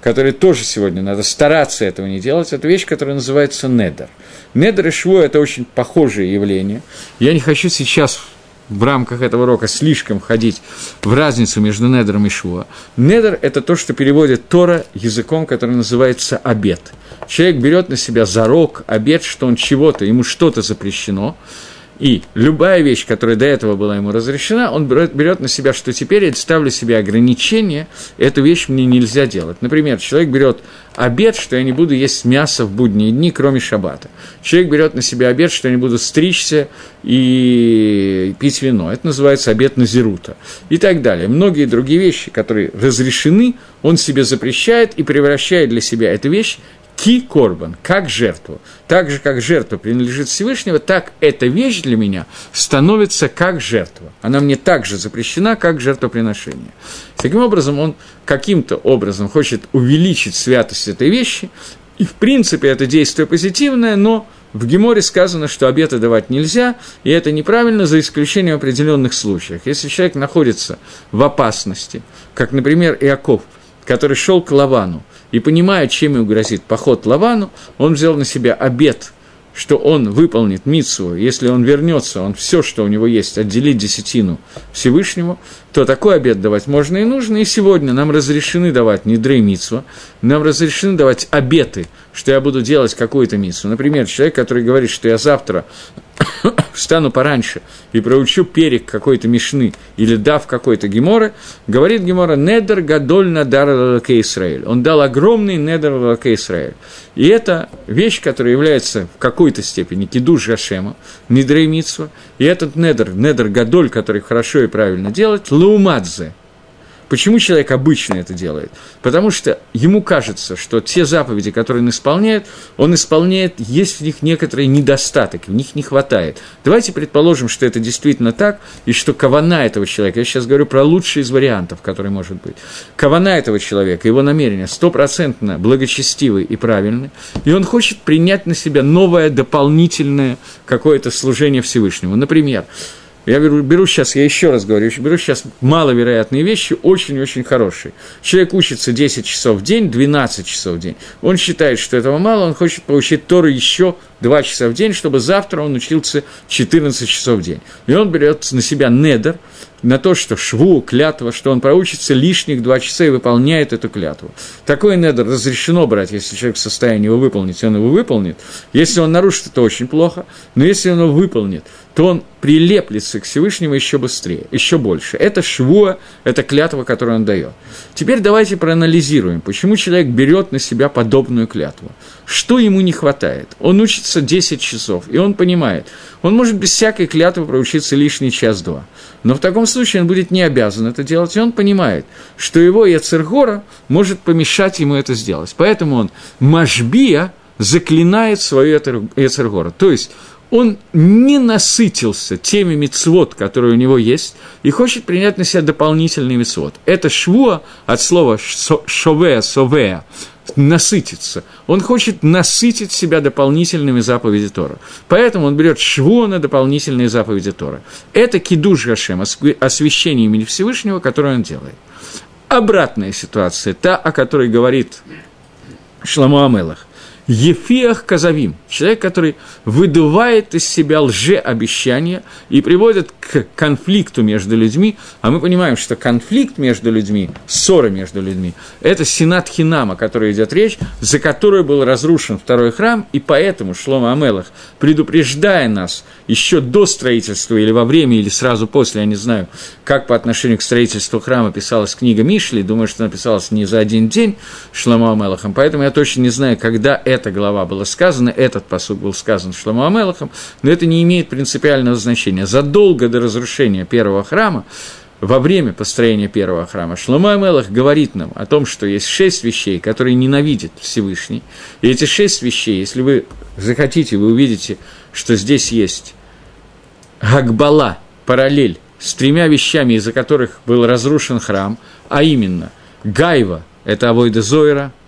которые тоже сегодня надо стараться этого не делать, это вещь, которая называется недер. Недер и шво – это очень похожие явления. Я не хочу сейчас в рамках этого урока слишком ходить в разницу между недером и шво. Недер – это то, что переводит Тора языком, который называется обед. Человек берет на себя зарок, обед, что он чего-то, ему что-то запрещено – и любая вещь, которая до этого была ему разрешена, он берет, на себя, что теперь я ставлю себе ограничение, эту вещь мне нельзя делать. Например, человек берет обед, что я не буду есть мясо в будние дни, кроме шаббата. Человек берет на себя обед, что я не буду стричься и пить вино. Это называется обед Назирута. И так далее. Многие другие вещи, которые разрешены, он себе запрещает и превращает для себя эту вещь ки корбан, как жертву. Так же, как жертва принадлежит Всевышнего, так эта вещь для меня становится как жертва. Она мне так же запрещена, как жертвоприношение. Таким образом, он каким-то образом хочет увеличить святость этой вещи, и, в принципе, это действие позитивное, но в Геморе сказано, что обеты давать нельзя, и это неправильно за исключением определенных случаев. Если человек находится в опасности, как, например, Иаков, который шел к Лавану, и понимая, чем ему грозит поход Лавану, он взял на себя обед, что он выполнит Мицу, если он вернется, он все, что у него есть, отделит десятину Всевышнему, то такой обед давать можно и нужно. И сегодня нам разрешены давать не дрей Мицу, нам разрешены давать обеты, что я буду делать какую-то Мицу. Например, человек, который говорит, что я завтра встану пораньше и проучу перек какой-то мишны или дав какой-то геморы, говорит гемора «Недер гадоль надар лаке Исраэль». Он дал огромный недер лаке Исраэль. И это вещь, которая является в какой-то степени кидуш Гашема, недреймитсва, и этот недер, недер гадоль, который хорошо и правильно делать, лаумадзе – Почему человек обычно это делает? Потому что ему кажется, что те заповеди, которые он исполняет, он исполняет, есть в них некоторые недостаток, в них не хватает. Давайте предположим, что это действительно так, и что кавана этого человека, я сейчас говорю про лучший из вариантов, который может быть, кавана этого человека, его намерение стопроцентно благочестивый и правильный, и он хочет принять на себя новое дополнительное какое-то служение Всевышнему. Например, я беру, беру сейчас, я еще раз говорю, беру сейчас маловероятные вещи, очень-очень хорошие. Человек учится 10 часов в день, 12 часов в день. Он считает, что этого мало, он хочет получить Тору еще 2 часа в день, чтобы завтра он учился 14 часов в день. И он берет на себя недер, на то, что шву, клятва, что он проучится лишних два часа и выполняет эту клятву. Такой недер разрешено брать, если человек в состоянии его выполнить, он его выполнит. Если он нарушит, это очень плохо, но если он его выполнит, то он прилеплется к Всевышнему еще быстрее, еще больше. Это швуа, это клятва, которую он дает. Теперь давайте проанализируем, почему человек берет на себя подобную клятву. Что ему не хватает? Он учится 10 часов, и он понимает, он может без всякой клятвы проучиться лишний час-два. Но в таком случае он будет не обязан это делать, и он понимает, что его Яцергора может помешать ему это сделать. Поэтому он Машбия заклинает свою Яцергора. То есть он не насытился теми мицвод, которые у него есть, и хочет принять на себя дополнительный мицвод. Это швуа от слова шовея, совея, насытиться. Он хочет насытить себя дополнительными заповеди Тора. Поэтому он берет шву на дополнительные заповеди Тора. Это кидуш Гашем, освящение имени Всевышнего, которое он делает. Обратная ситуация, та, о которой говорит Шламу Амелах. Ефиах Казавим, человек, который выдувает из себя лжеобещания и приводит к конфликту между людьми, а мы понимаем, что конфликт между людьми, ссора между людьми, это Сенат Хинама, о которой идет речь, за которую был разрушен второй храм, и поэтому Шлома Амелах, предупреждая нас еще до строительства или во время, или сразу после, я не знаю, как по отношению к строительству храма писалась книга Мишли, думаю, что она писалась не за один день Шлома Амелахом, поэтому я точно не знаю, когда эта глава была сказана, этот посуд был сказан Шломо Амелахом, но это не имеет принципиального значения. Задолго до разрушения первого храма, во время построения первого храма, Шломо Амелах говорит нам о том, что есть шесть вещей, которые ненавидит Всевышний. И эти шесть вещей, если вы захотите, вы увидите, что здесь есть Гагбала, параллель с тремя вещами, из-за которых был разрушен храм, а именно Гайва – это Авойда Зойра –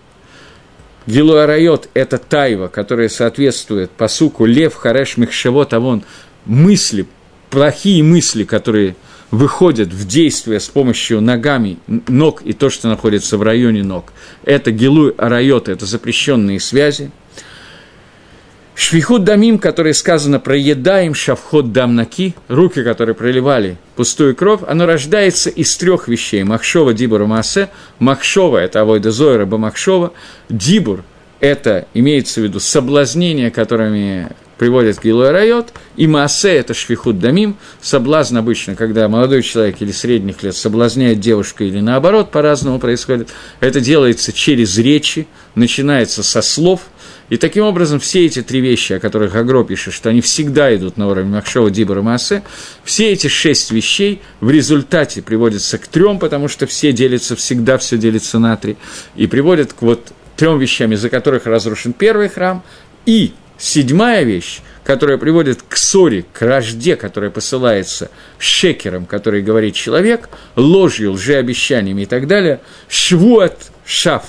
Гилуарайот – это тайва, которая соответствует посуку лев, хареш, мехшевот, авон, мысли, плохие мысли, которые выходят в действие с помощью ногами, ног и то, что находится в районе ног. Это гилуй арайот, это запрещенные связи. Швихут дамим, который сказано про едаем шавхот дамнаки, руки, которые проливали пустую кровь, оно рождается из трех вещей. Махшова, дибур, маасе. Махшова – это авойда зойра, бамахшова. Дибур – это имеется в виду соблазнение, которыми приводит к Гилуэ Райот, и Маасе – это швихут дамим, соблазн обычно, когда молодой человек или средних лет соблазняет девушку или наоборот, по-разному происходит, это делается через речи, начинается со слов, и таким образом все эти три вещи, о которых Агро пишет, что они всегда идут на уровень Махшова, Дибора, Маасе, все эти шесть вещей в результате приводятся к трем, потому что все делятся, всегда все делится на три, и приводят к вот трем вещам, из-за которых разрушен первый храм, и Седьмая вещь, которая приводит к ссоре, к рожде, которая посылается шекером, который говорит человек, ложью, лжеобещаниями и так далее, швуат шаф,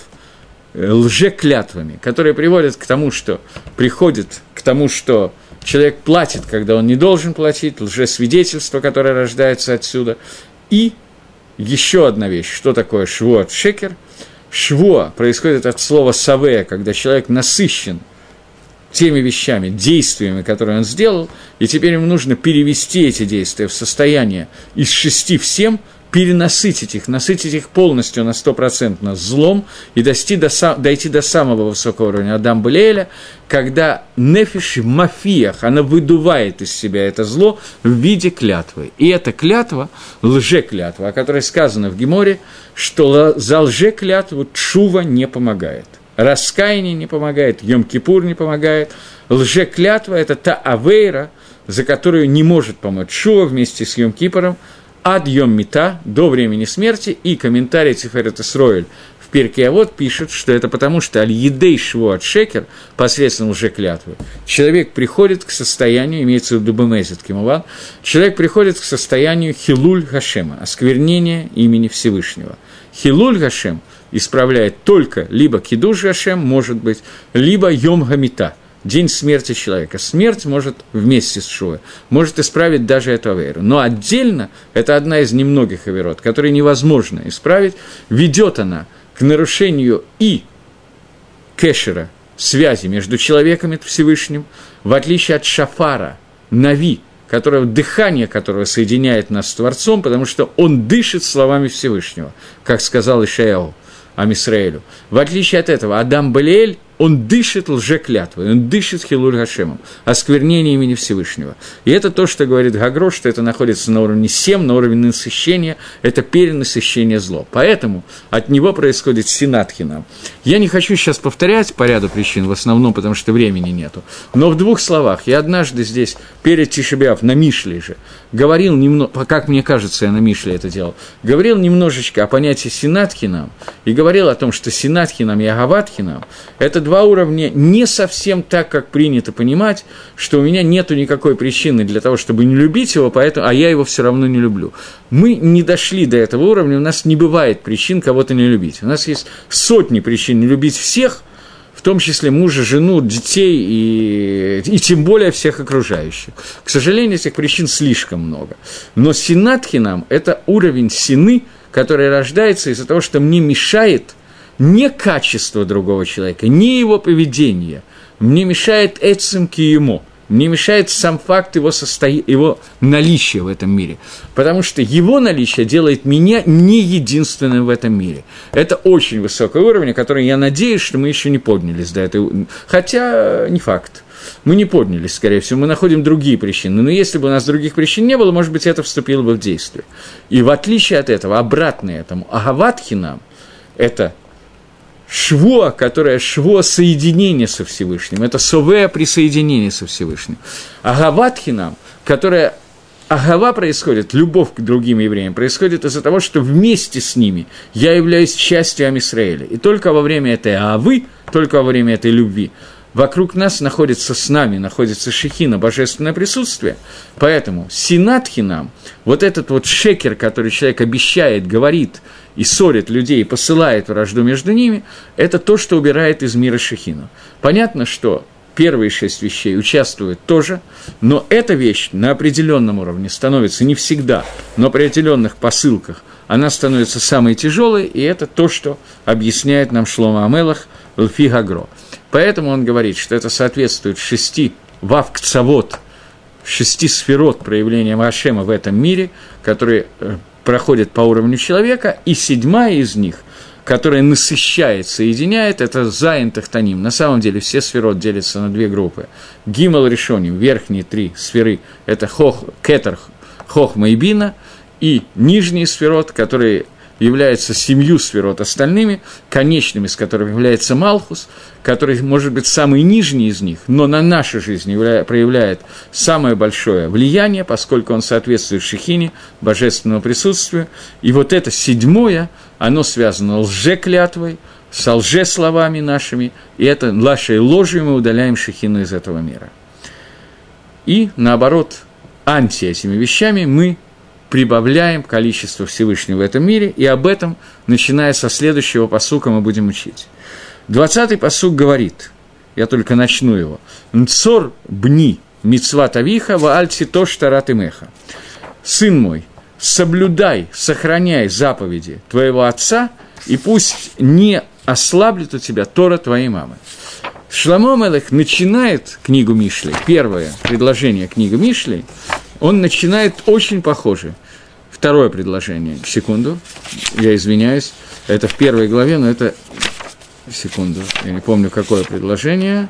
лжеклятвами, которые приводят к тому, что приходит к тому, что человек платит, когда он не должен платить, лжесвидетельство, которое рождается отсюда. И еще одна вещь, что такое швуат шекер. Шво происходит от слова савея, когда человек насыщен – теми вещами, действиями, которые он сделал, и теперь ему нужно перевести эти действия в состояние из шести в семь, перенасытить их, насытить их полностью на стопроцентно злом и дойти до, дойти до самого высокого уровня Адам Белеля, когда нефиш в мафиях, она выдувает из себя это зло в виде клятвы. И эта клятва, лжеклятва, о которой сказано в Геморе, что за лжеклятву чува не помогает – Раскаяние не помогает, Йом-Кипур не помогает. Лжеклятва – это та авейра, за которую не может помочь Шуа вместе с Йом-Кипором, ад Йом-Мита, до времени смерти, и комментарий Тиферет Исроэль в Перке вот пишет, что это потому, что аль-едей от шекер, посредством лжеклятвы, человек приходит к состоянию, имеется в виду Бемезит Кимуван, человек приходит к состоянию хилуль Хашема, осквернения имени Всевышнего. Хилуль Хашем – исправляет только либо кидуш Гашем, может быть, либо Йом Гамита, день смерти человека. Смерть может вместе с Шуэ, может исправить даже эту аверу. Но отдельно, это одна из немногих аверот, которые невозможно исправить, ведет она к нарушению и кэшера, связи между человеком и Всевышним, в отличие от шафара, нави, которого, дыхание которого соединяет нас с Творцом, потому что он дышит словами Всевышнего, как сказал Ишаяу. Амисраэлю. В отличие от этого, Адам Балиэль он дышит лжеклятвой, он дышит Хилуль Гашемом, осквернение имени Всевышнего. И это то, что говорит Гагро, что это находится на уровне 7, на уровне насыщения, это перенасыщение зло. Поэтому от него происходит синатхина. Я не хочу сейчас повторять по ряду причин, в основном потому, что времени нету. Но в двух словах, я однажды здесь, перед Тишебиав, на Мишле же, говорил немного, как мне кажется, я на Мишле это делал, говорил немножечко о понятии синатхина и говорил о том, что синатхинам и агаватхинам – это два уровня не совсем так, как принято понимать, что у меня нет никакой причины для того, чтобы не любить его, поэтому, а я его все равно не люблю. Мы не дошли до этого уровня, у нас не бывает причин кого-то не любить. У нас есть сотни причин не любить всех, в том числе мужа, жену, детей и, и тем более всех окружающих. К сожалению, этих причин слишком много. Но синатхинам – это уровень сины, который рождается из-за того, что мне мешает – не качество другого человека, не его поведение. Мне мешает Эцем ему, мне мешает сам факт его, состо... его наличия в этом мире. Потому что его наличие делает меня не единственным в этом мире. Это очень высокий уровень, который я надеюсь, что мы еще не поднялись до этого. Хотя не факт. Мы не поднялись, скорее всего, мы находим другие причины. Но если бы у нас других причин не было, может быть, это вступило бы в действие. И в отличие от этого, обратное этому, Агаватхинам – это шво, которое шво соединения со Всевышним, это сове присоединение со Всевышним. Агаватхинам, которая Агава происходит, любовь к другим евреям, происходит из-за того, что вместе с ними я являюсь частью Амисраэля. И только во время этой Агавы, только во время этой любви, вокруг нас находится с нами, находится Шехина, божественное присутствие. Поэтому Синатхинам, вот этот вот шекер, который человек обещает, говорит – и ссорит людей, и посылает вражду между ними, это то, что убирает из мира Шехину. Понятно, что первые шесть вещей участвуют тоже, но эта вещь на определенном уровне становится не всегда, но при определенных посылках она становится самой тяжелой, и это то, что объясняет нам Шлома Амелах Лфи Гагро. Поэтому он говорит, что это соответствует шести вавкцавод, шести сферот проявления Машема в этом мире, которые э, проходят по уровню человека, и седьмая из них – которая насыщает, соединяет, это Зайн Тахтаним. На самом деле все сферот делятся на две группы. Гимал Решоним, верхние три сферы, это хох, Кетер, Хохма и Бина, и нижние сферот, которые являются семью сферот остальными, конечными из которых является Малхус, который может быть самый нижний из них, но на нашу жизнь явля... проявляет самое большое влияние, поскольку он соответствует Шехине, божественному присутствию. И вот это седьмое, оно связано лжеклятвой, со лжесловами нашими, и это нашей ложью мы удаляем Шехину из этого мира. И, наоборот, анти этими вещами мы прибавляем количество Всевышнего в этом мире, и об этом, начиная со следующего посука, мы будем учить. Двадцатый посук говорит, я только начну его, «Нцор бни мицва тавиха ва альти то штарат меха». «Сын мой, соблюдай, сохраняй заповеди твоего отца, и пусть не ослаблет у тебя Тора твоей мамы». Шламо Мелех начинает книгу Мишли, первое предложение книги Мишли, он начинает очень похоже – Второе предложение. Секунду. Я извиняюсь. Это в первой главе, но это... Секунду. Я не помню, какое предложение.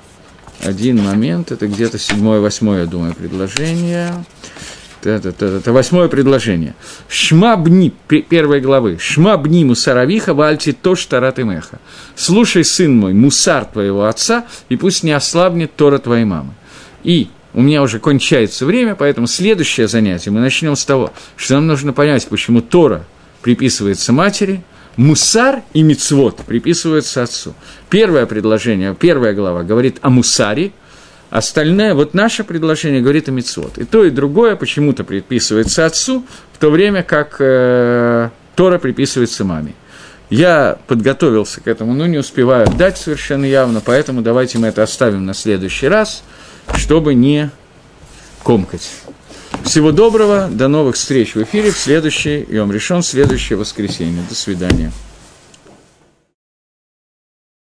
Один момент. Это где-то седьмое, восьмое, я думаю, предложение. Это, это, это восьмое предложение. Шмабни, первой главы. Шмабни мусаравиха вальти то штарат меха. Слушай, сын мой, мусар твоего отца, и пусть не ослабнет Тора твоей мамы. И у меня уже кончается время, поэтому следующее занятие мы начнем с того, что нам нужно понять, почему Тора приписывается матери, Мусар и Мицвод приписываются отцу. Первое предложение, первая глава говорит о Мусаре, остальное, вот наше предложение говорит о Мицвод. И то, и другое почему-то приписывается отцу, в то время как э, Тора приписывается маме. Я подготовился к этому, но не успеваю дать совершенно явно, поэтому давайте мы это оставим на следующий раз – чтобы не комкать. Всего доброго, до новых встреч в эфире в следующий, и вам решен следующее воскресенье. До свидания.